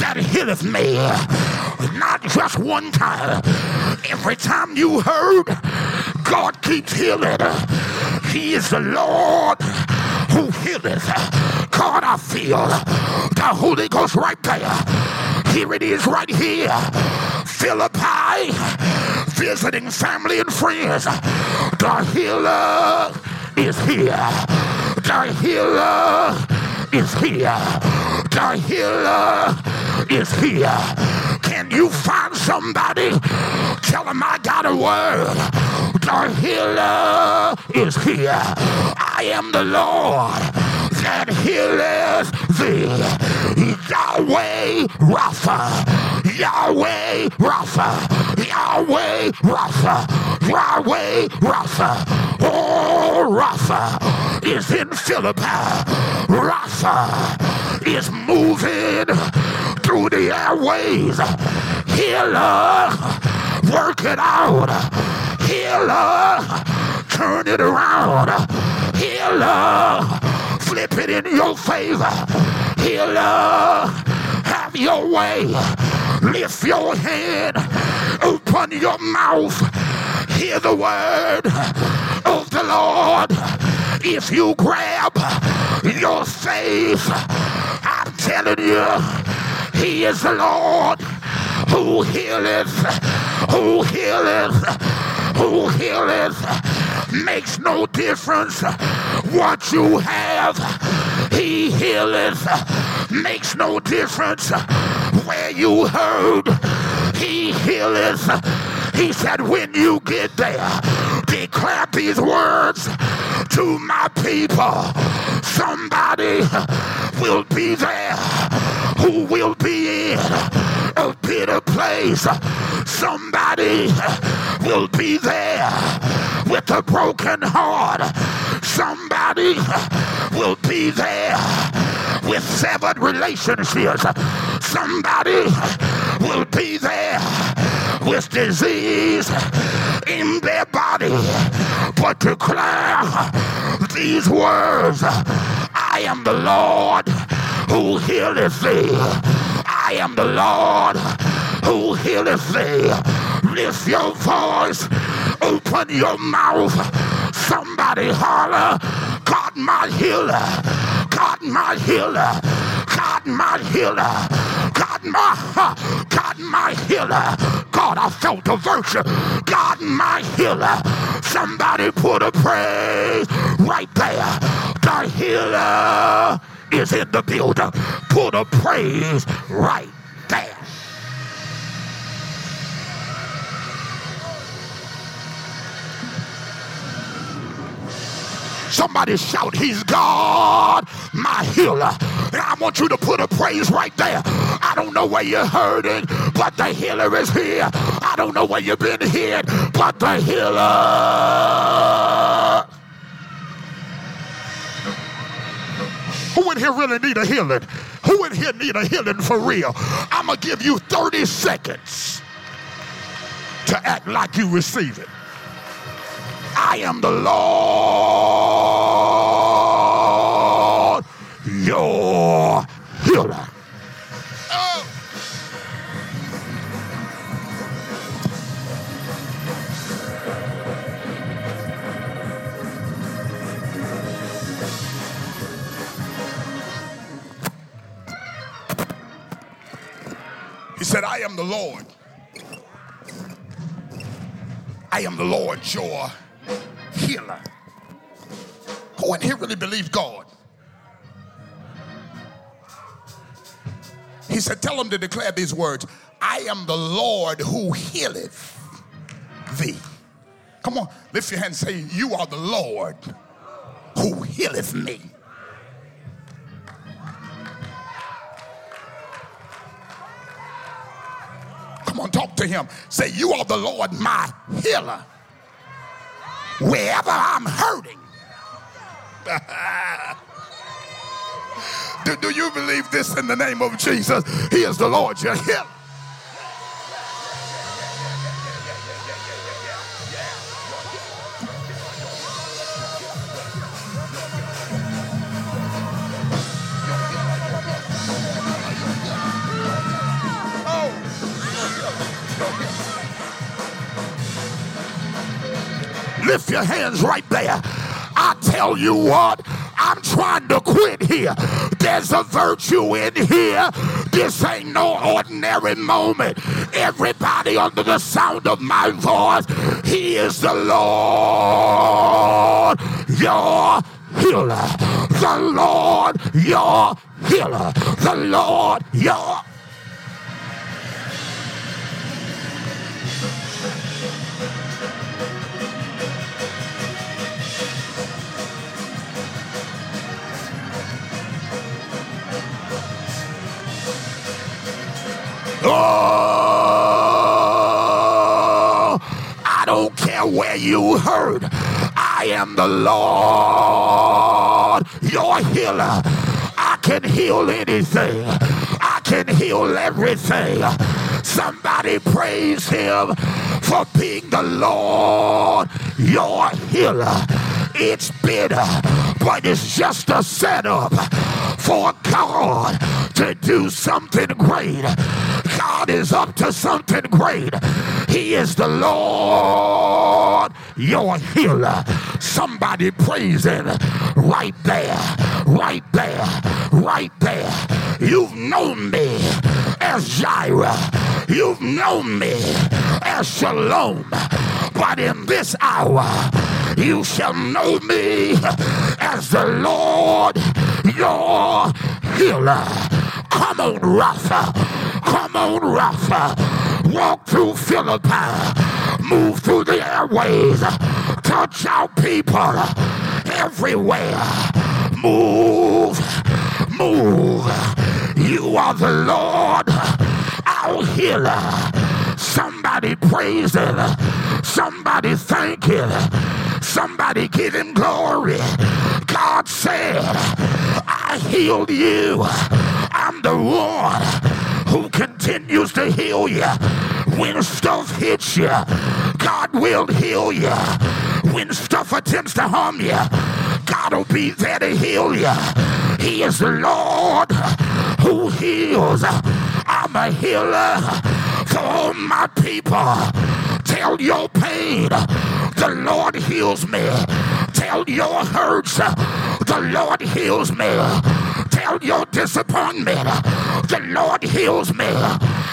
that healeth me. Not just one time. Every time you heard, God keeps healing. He is the Lord who healeth. God, I feel the Holy Ghost right there. Here it is right here. Philippi, visiting family and friends. The healer is here. The healer is here. The healer is here. Can you find somebody? Tell them I got a word. The healer is here. I am the Lord that healeth thee. Yahweh Rapha. Yahweh Rapha. Yahweh Rapha. Yahweh Rapha. Oh, Rapha is in Philippi. Rapha is moving through the airways. Healer, work it out. Healer, turn it around. Healer, flip it in your favor. Healer, have your way. Lift your hand, open your mouth, hear the word of the Lord. If you grab your faith, I'm telling you, He is the Lord who healeth, who healeth, who healeth. Makes no difference what you have. He healeth. Makes no difference where you heard. He healeth. He said, when you get there, declare these words to my people. Somebody will be there who will be in a bitter place. Somebody will be there with a broken heart. Somebody will be there with severed relationships. Somebody will be there with disease in their body. But declare these words I am the Lord who healeth thee. I am the Lord who healeth thee. Lift your voice, open your mouth. Somebody holler, God my healer, God my healer, God my healer, God my, God my healer. God, I felt the virtue. God my healer. Somebody put a praise right there. The healer is in the building. Put a praise right there. Somebody shout, He's God, my healer. And I want you to put a praise right there. I don't know where you're hurting, but the healer is here. I don't know where you've been hit, but the healer. Who in here really need a healing? Who in here need a healing for real? I'm going to give you 30 seconds to act like you receive it. I am the Lord, am the Lord. I am the Lord, your healer. In here really believe God? He said, Tell them to declare these words I am the Lord who healeth thee. Come on, lift your hand and say, You are the Lord who healeth me. To him. Say, You are the Lord, my healer. Wherever I'm hurting. do, do you believe this in the name of Jesus? He is the Lord, your healer. Lift your hands right there. I tell you what, I'm trying to quit here. There's a virtue in here. This ain't no ordinary moment. Everybody under the sound of my voice, He is the Lord, your healer. The Lord, your healer. The Lord, your Oh, I don't care where you heard. I am the Lord, your healer. I can heal anything. I can heal everything. Somebody praise him for being the Lord, your healer. It's bitter, but it's just a setup for God to do something great. God is up to something great. He is the Lord, your healer. Somebody praising right there, right there, right there. You've known me as Jireh. You've known me as Shalom. But in this hour, you shall know me as the Lord your healer. Come on, Rapha. Come on, Rapha. Walk through Philippi. Move through the airways. Touch our people everywhere. Move. Move. You are the Lord, our healer. Somebody praise him. Somebody thank him. Somebody give him glory. God said, I healed you. I'm the one who continues to heal you. When stuff hits you, God will heal you. When stuff attempts to harm you, God will be there to heal you. He is the Lord who heals. I'm a healer for all my people. Tell your pain, the Lord heals me. Tell your hurts, the Lord heals me. Tell your disappointment, the Lord heals me.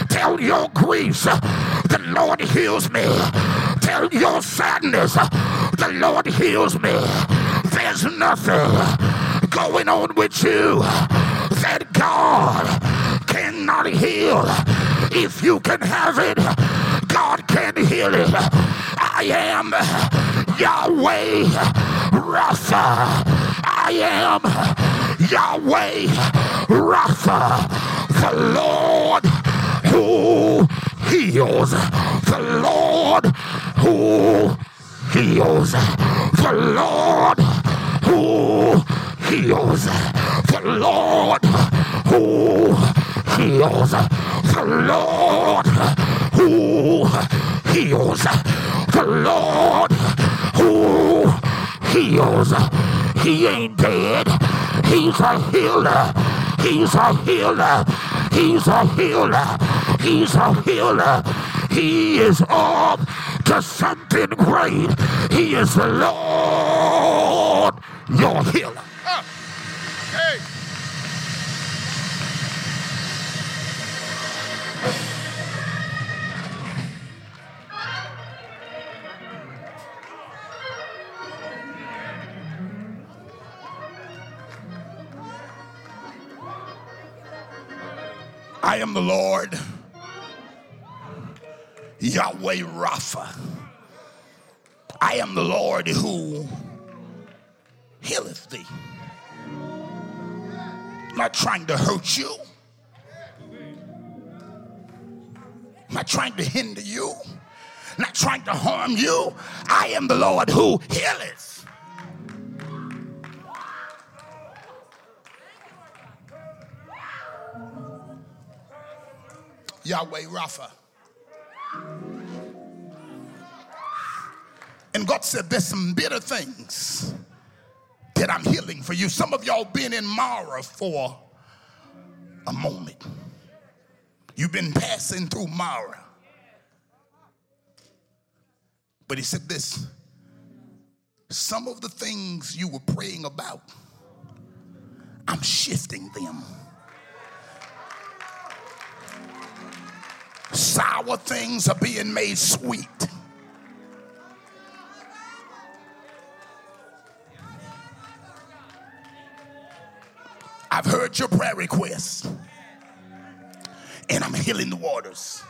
Tell your griefs, the Lord heals me. Tell your sadness, the Lord heals me. There's nothing going on with you that God cannot heal. If you can have it, God can heal it. I am Yahweh Rapha. I am Yahweh Rapha, the Lord who heals, the Lord who heals, the Lord who heals, the Lord who heals, the Lord who heals, the Lord who heals. He ain't dead. He's a healer. He's a healer. He's a healer. He's a healer. He is up to something great. He is the Lord, your healer. I am the Lord, Yahweh Rapha. I am the Lord who healeth thee. not trying to hurt you. not trying to hinder you. Not trying to harm you. I am the Lord who healeth. Yahweh Rapha. And God said, There's some bitter things that I'm healing for you. Some of y'all been in Marah for a moment. You've been passing through Marah. But he said this some of the things you were praying about, I'm shifting them. Sour things are being made sweet. I've heard your prayer requests, and I'm healing the waters.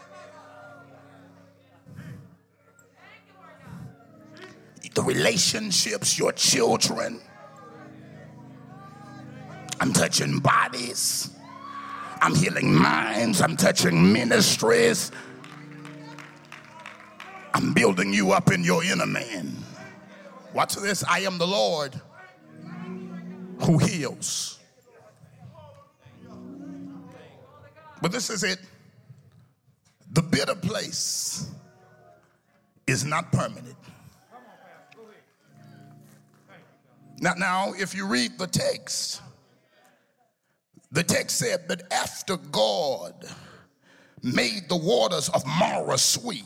The relationships, your children. I'm touching bodies. I'm healing minds. I'm touching ministries. I'm building you up in your inner man. Watch this. I am the Lord who heals. But this is it. The bitter place is not permanent. Now, now, if you read the text, the text said that after God made the waters of Marah sweet,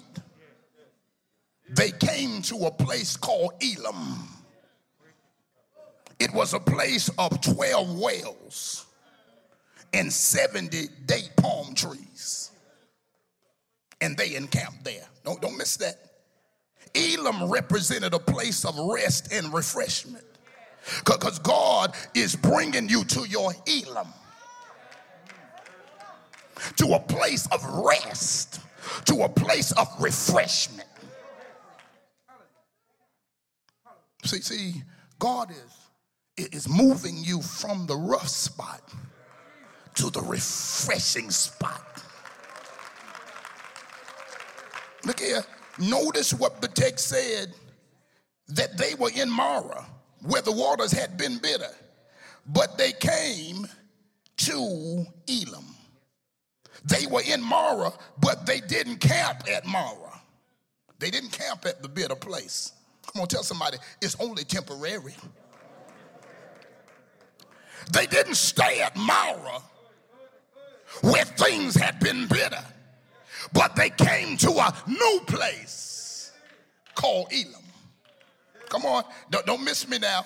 they came to a place called Elim. It was a place of 12 wells and 70 date palm trees. And they encamped there. Don't, don't miss that. Elim represented a place of rest and refreshment. Because God is bringing you to your Elim, to a place of rest, to a place of refreshment. See, see, God is, is moving you from the rough spot to the refreshing spot. Look here. Notice what the text said that they were in Marah, where the waters had been bitter, but they came to Elim. They were in Marah, but they didn't camp at Marah. They didn't camp at the bitter place. Come on, tell somebody it's only temporary. They didn't stay at Marah where things had been bitter, but they came to a new place called Elim. Come on, don't, don't miss me now.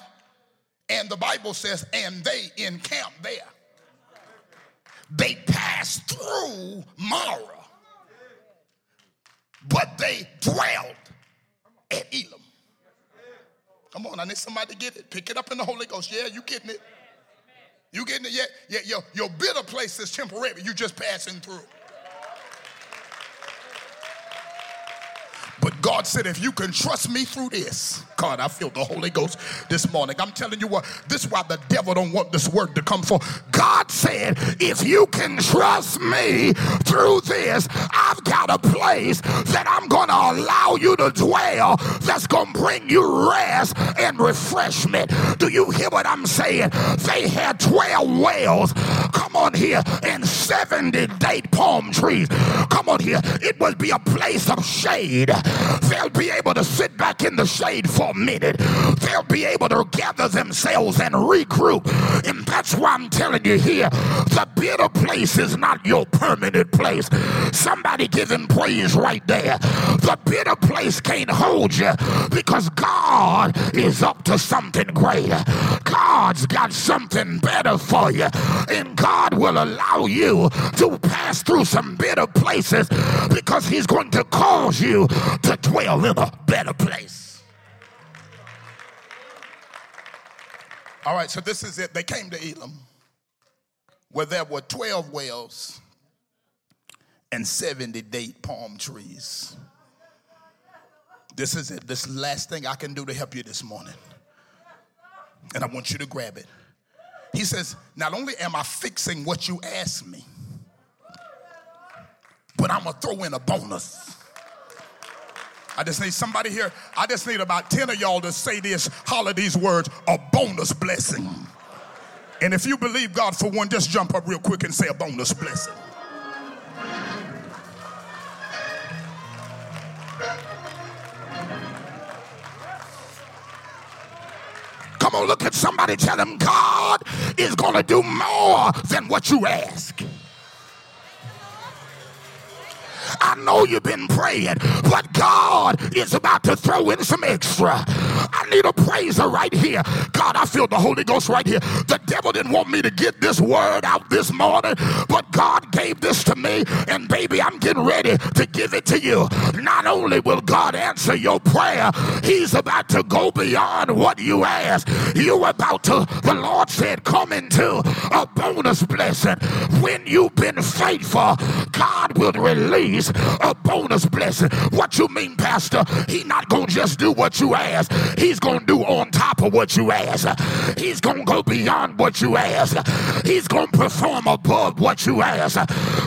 And the Bible says, and they encamped there. They passed through Marah, but they dwelled at Elim. Come on, I need somebody to get it. Pick it up in the Holy Ghost. Yeah, you getting it. You getting it? Yeah, yeah, your, your bitter place is temporary. You just passing through. But God said, if you can trust me through this, God, I feel the Holy Ghost this morning. I'm telling you what, this is why the devil don't want this word to come forth. God said, if you can trust me through this, I've got a place that I'm going to allow you to dwell that's going to bring you rest and refreshment. Do you hear what I'm saying? They had 12 wells, come on here, and 70 date palm trees. Come on here. It would be a place of shade they'll be able to sit back in the shade for a minute. They'll be able to gather themselves and regroup. And that's why I'm telling you here the bitter place is not your permanent place. Somebody give him praise right there. The bitter place can't hold you because God is up to something greater. God's got something better for you. And God will allow you to pass through some bitter places because He's going to cause you to dwell in a better place. All right, so this is it. They came to Elim where there were 12 wells and 70 date palm trees. This is it. This last thing I can do to help you this morning. And I want you to grab it. He says, Not only am I fixing what you asked me, but I'm going to throw in a bonus. I just need somebody here. I just need about 10 of y'all to say this, holler these words, a bonus blessing. And if you believe God for one, just jump up real quick and say a bonus blessing. Look at somebody, tell them God is going to do more than what you ask. I know you've been praying, but God is about to throw in some extra. I need a praiser right here. God, I feel the Holy Ghost right here. The devil didn't want me to get this word out this morning, but God gave this to me, and baby, I'm getting ready to give it to you. Not only will God answer your prayer, He's about to go beyond what you ask. You're about to, the Lord said, come into a bonus blessing. When you've been faithful, God will release a bonus blessing. What you mean, Pastor? He not gonna just do what you ask. He's gonna do on top of what you ask. He's gonna go beyond what you ask. He's gonna perform above what you ask.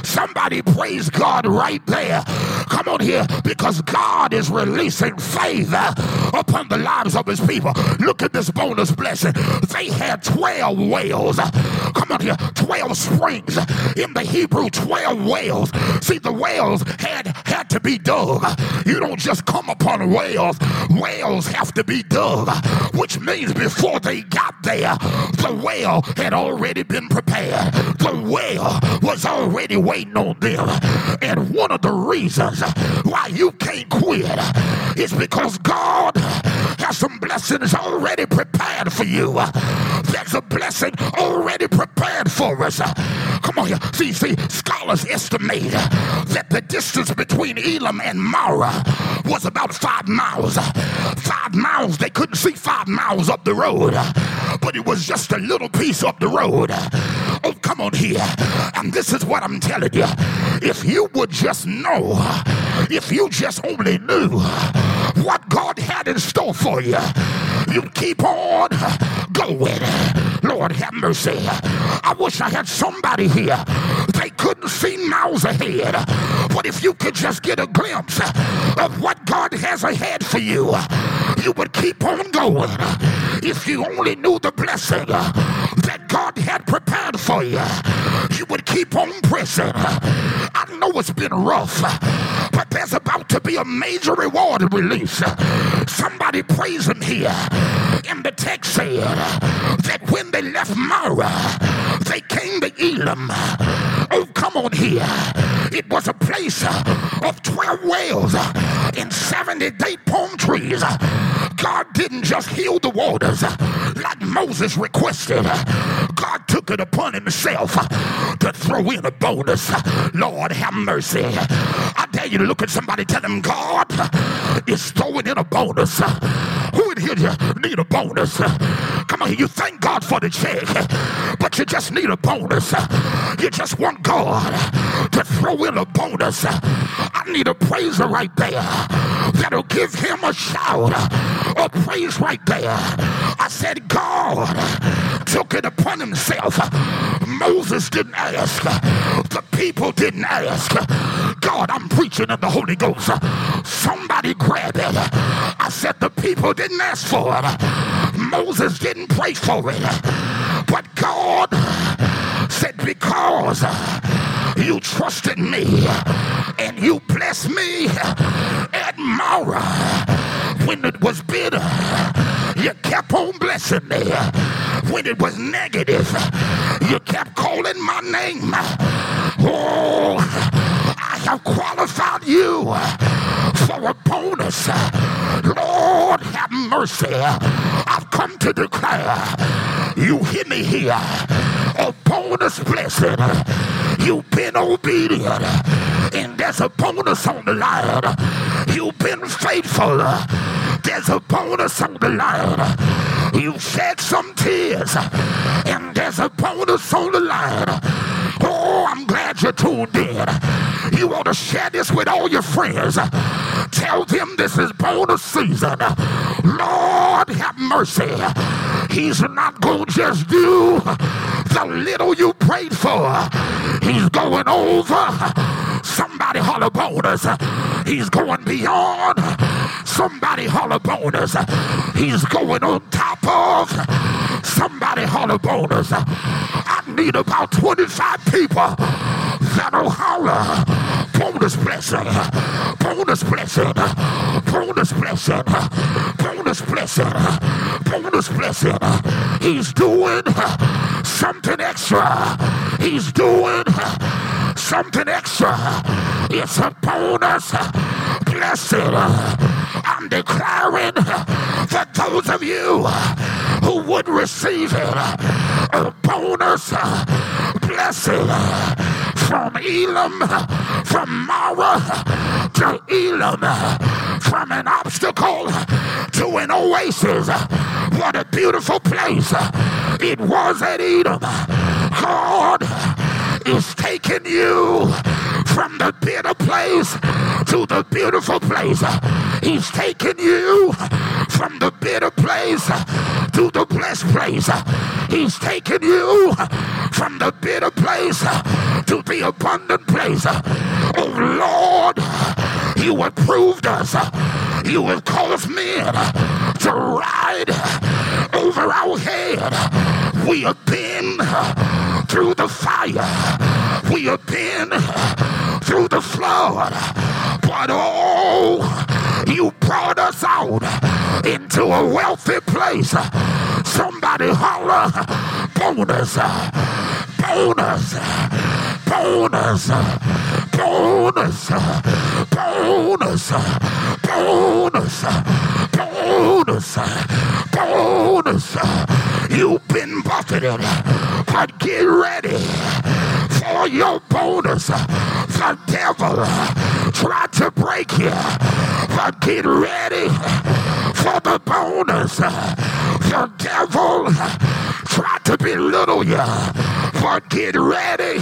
Somebody praise God right there. Come on here, because God is releasing favor upon the lives of his people. Look at this bonus blessing. They had 12 wells. Come on here, 12 springs. In the Hebrew, 12 wells. See, the wells had had to be dug. You don't just come upon wells. Wells have to be dug, which means before they got there, the well had already been prepared. The well was already waiting on them. And one of the reasons why you can't quit is because God has some blessings already prepared for you. There's a blessing already prepared for us. Come on here. See, see, scholars estimate that the distance between Elim and Marah was about five miles. Five miles, they couldn't see five miles up the road, but it was just a little piece up the road. Oh, come on here. And this is what I'm telling you. If you would just know, if you just only knew what God had in store for you, you keep on going. Lord have mercy. I wish I had somebody here. They couldn't see miles ahead. But if you could just get a glimpse of what God has ahead for you, you would keep on going. If you only knew the blessing that God had prepared for you, you would keep on pressing. I know it's been rough, but there's about to be a major reward release. Somebody praise him here. And the text said that when they left Marah, they came to Elim. Oh, come on here. It was a place of 12 wells and 70 date palm trees. God didn't just heal the waters like Moses requested. God took it upon himself to throw in a bonus. Lord, have mercy. I dare you to look at somebody, tell them God is throwing in a bonus. Who in here need a bonus? Come on, you thank God for the check, but you just need a bonus. You just want God to throw in a bonus. I need a praiser right there that'll give him a shout of praise right there. I said, God took it upon himself. Moses didn't ask, the people didn't ask. God, I'm preaching in the Holy Ghost. Somebody grab it. I said, the people didn't ask for it. Moses didn't pray for it. But God said, because you trusted me and you blessed me at Marah when it was bitter. You kept on blessing me. When it was negative, you kept calling my name. Oh, I have qualified you for a bonus. Lord, have mercy. I've come to declare, you hear me here, a bonus blessing. You've been obedient, and there's a bonus on the line. You've been faithful, there's a bonus on the line. You've shed some tears, and there's a bonus on the line. Oh, I'm glad you tuned in. You want to share this with all your friends. Tell them this is bonus season. Lord, have mercy. He's not going to just do the little you prayed for. He's going over. Somebody holler bonus. He's going beyond. Somebody holler bonus. He's going on top of. Somebody holler bonus. I need about 25 people that'll holler bonus blessing, bonus blessing, bonus blessing, bonus blessing, bonus blessing. He's doing something extra. He's doing something extra. It's a bonus blessing. I'm declaring that those of you who would receive it, a bonus blessing from Elim, from Marah to Elim, from an obstacle to an oasis. What a beautiful place it was at Edom. God is taking you from the bitter place to the beautiful place. He's taking you from the bitter place to the blessed place. He's taking you from the bitter place to the abundant place. Oh Lord, You have proved us. You have caused men to ride over our head. We have been through the fire. We have been through the flood. But oh, you brought us out into a wealthy place. Somebody holler, bonus, bonus, bonus, bonus, bonus, bonus, bonus, bonus. You've been buffeted, but get ready for your bonus. The devil tried to break you, but get ready for the bonus. The devil tried to belittle you, but get ready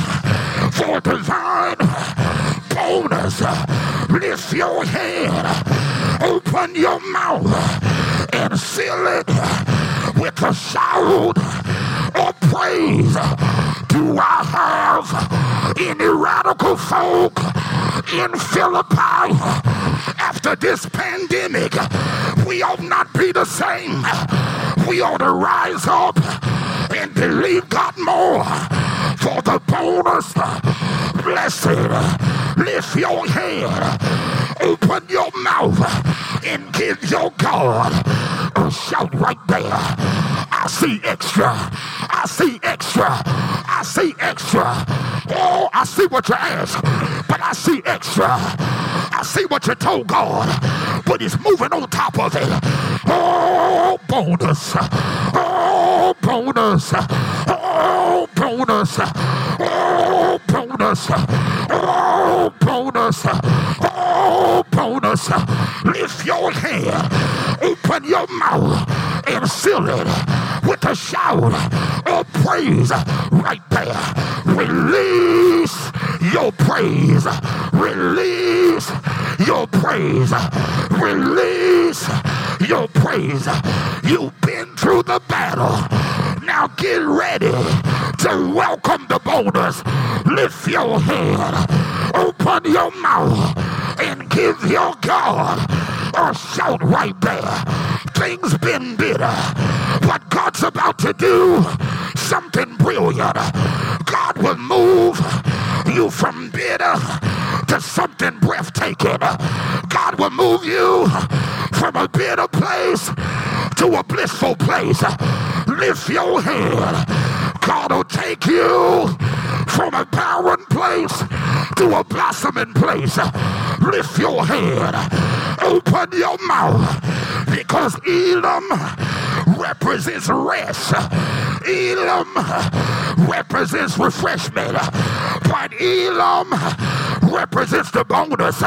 for divine bonus. Lift your head, open your mouth, and seal it with a shout of praise. Do I have any radical folk in Philippi after this pandemic? We ought not be the same. We ought to rise up and believe God more for the bonus. Blessed. Lift your head. Open your mouth and give your God a shout right there. I see extra. I see extra. I see extra. Oh, I see what you asked, but I see extra. I see what you told God, but He's moving on top of it. Oh, bonus. Oh, bonus. Oh, bonus. Oh, bonus. Oh, bonus. Oh, bonus. Lift your hand. Open your mouth and seal it with a shout of praise right there. Release your praise. Release your praise. Release your praise. You've been through the battle. Now get ready to welcome the bonus. Lift your head, open your mouth, and give your God a shout right there. Things been bitter, but God's about to do something brilliant. God will move you from bitter to something breathtaking. God will move you from a bitter place to a blissful place. Lift your head. God will take you from a barren place to a blossoming place. Lift your head. Open your mouth because Elim represents rest. Elim represents refreshment. But Elim represents the bonus.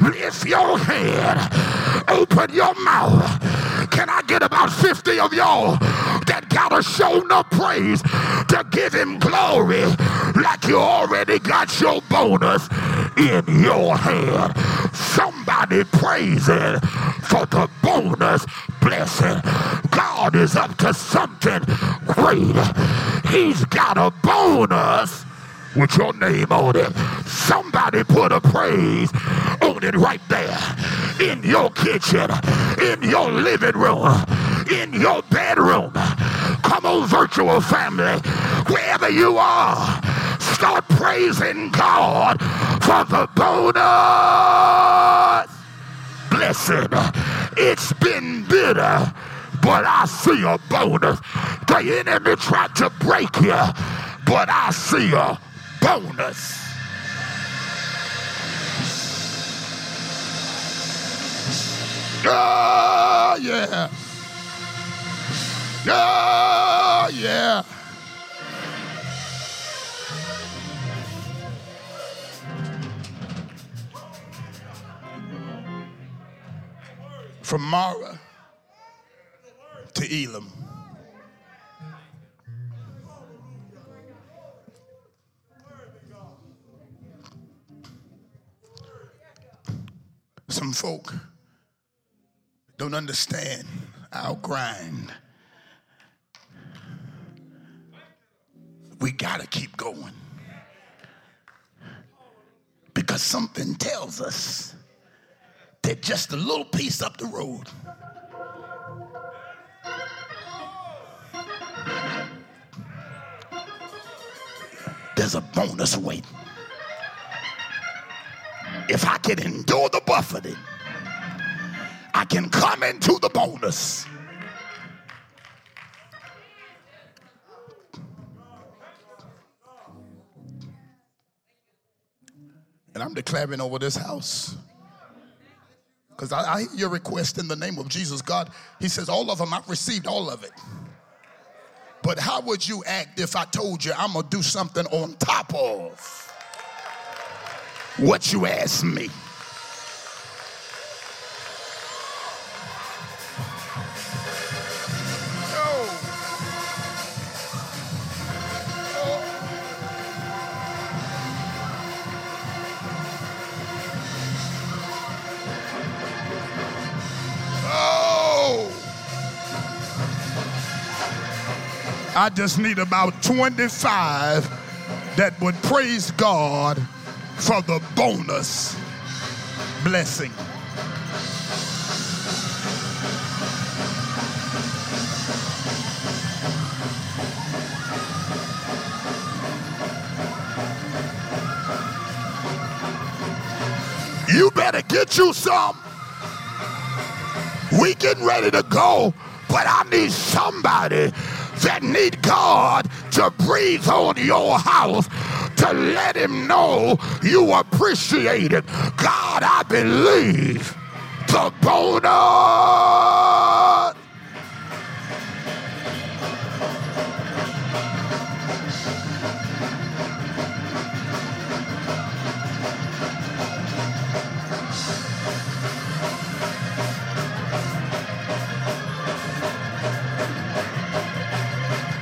Lift your head. Open your mouth. Can I get about 50 of y'all that got a show no praise to give him glory like you already got your bonus in your hand? Somebody praise for the bonus blessing. God is up to something great. He's got a bonus with your name on it. Somebody put a praise on it right there. In your kitchen, in your living room, in your bedroom. Come on, virtual family, wherever you are, start praising God for the bonus. Blessed. It's been bitter, but I see a bonus. The enemy tried to break you, but I see a bonus. Oh, yeah. Oh, yeah. From Marah to Elim. Some folk don't understand our grind. We got to keep going. Because something tells us said, just a little piece up the road. There's a bonus waiting. If I can endure the buffeting, I can come into the bonus. And I'm declaring over this house. Because I, I hear your request in the name of Jesus. God, He says, all of them, I've received all of it. But how would you act if I told you I'm going to do something on top of what you asked me? Oh. I just need about 25 that would praise God for the bonus blessing. You better get you some. We getting ready to go, but I need somebody that need God to breathe on your house let him know you appreciate it. God, I believe the bonus.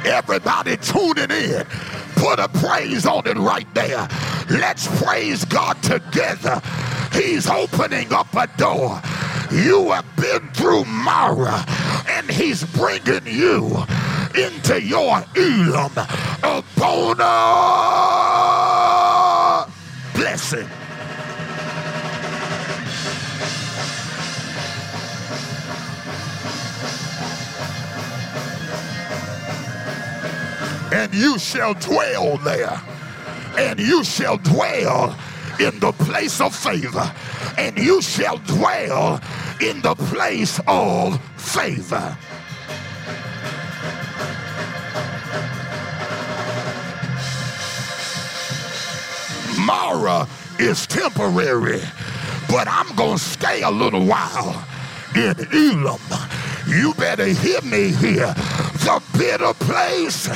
Everybody tuning in, put a praise on it right there. Let's praise God together. He's opening up a door. You have been through Marah, and He's bringing you into your Elim, a bonus blessing. And you shall dwell there. And you shall dwell in the place of favor. And you shall dwell in the place of favor. Marah is temporary, but I'm going to stay a little while in Elim. You better hear me here. The bitter place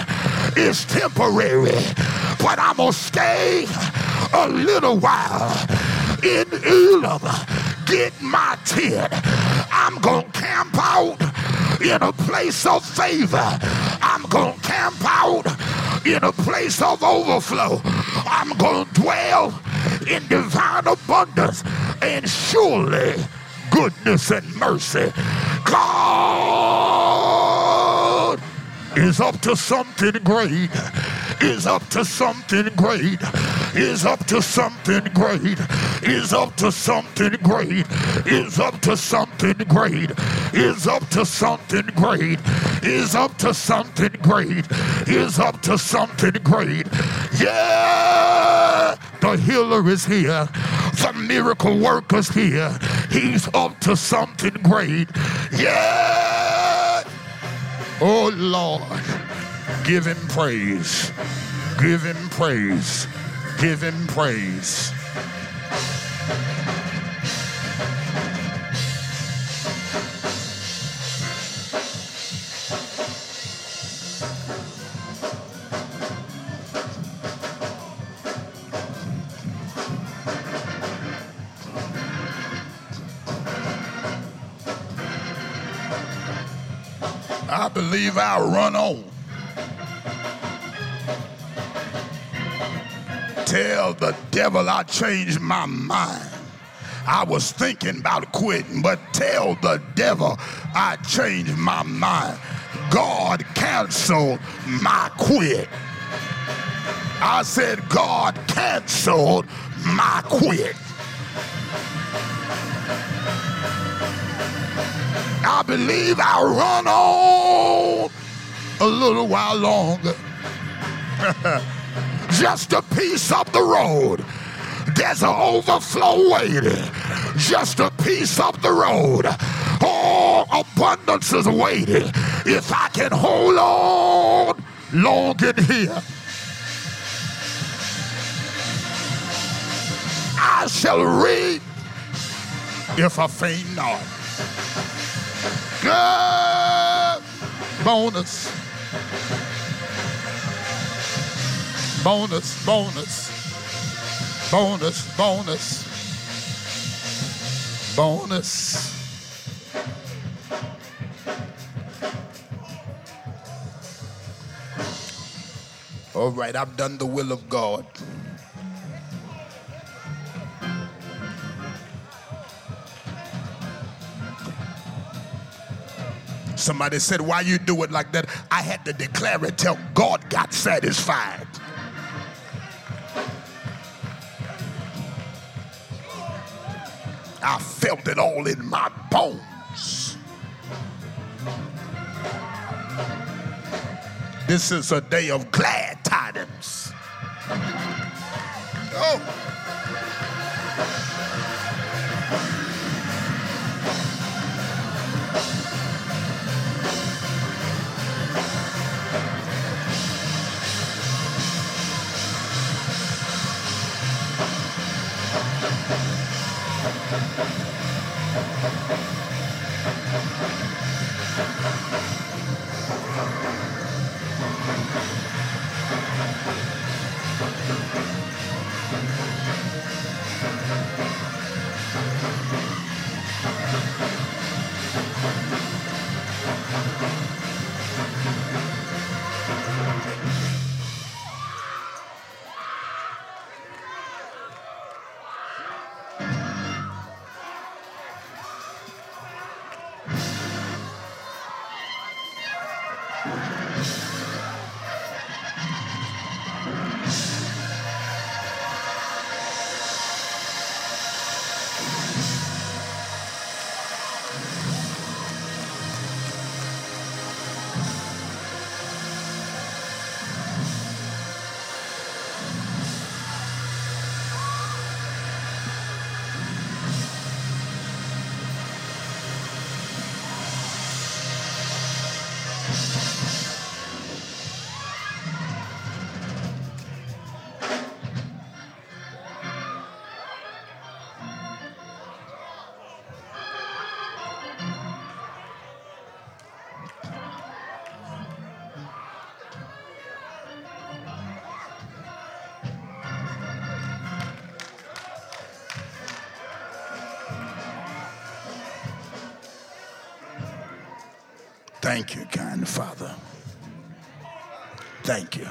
is temporary, but I'm going to stay a little while in Elim. Get my tent. I'm going to camp out in a place of favor. I'm going to camp out in a place of overflow. I'm going to dwell in divine abundance and surely goodness and mercy. God is up to something great, is up to something great, is up to something great, is up to something great, is up to something great, is up to something great, is up to something great, is up to something great. Yeah, the healer is here, the miracle worker's here. He's up to something great. Yeah. Oh Lord, give him praise. Give him praise. Give him praise. Believe I'll run on. Tell the devil I changed my mind. I was thinking about quitting, but tell the devil I changed my mind. God canceled my quit. I said, God canceled my quit. I believe I'll run on a little while longer. Just a piece of the road. There's an overflow waiting. Just a piece of the road. Oh, abundance is waiting. If I can hold on long in here. I shall reap if I faint not. Bonus. Bonus, bonus, bonus, bonus, bonus. All right, I've done the will of God. Somebody said, Why you do it like that? I had to declare it till God got satisfied. I felt it all in my bones. This is a day of glad tidings. Oh. Thank you, kind Father. Thank you.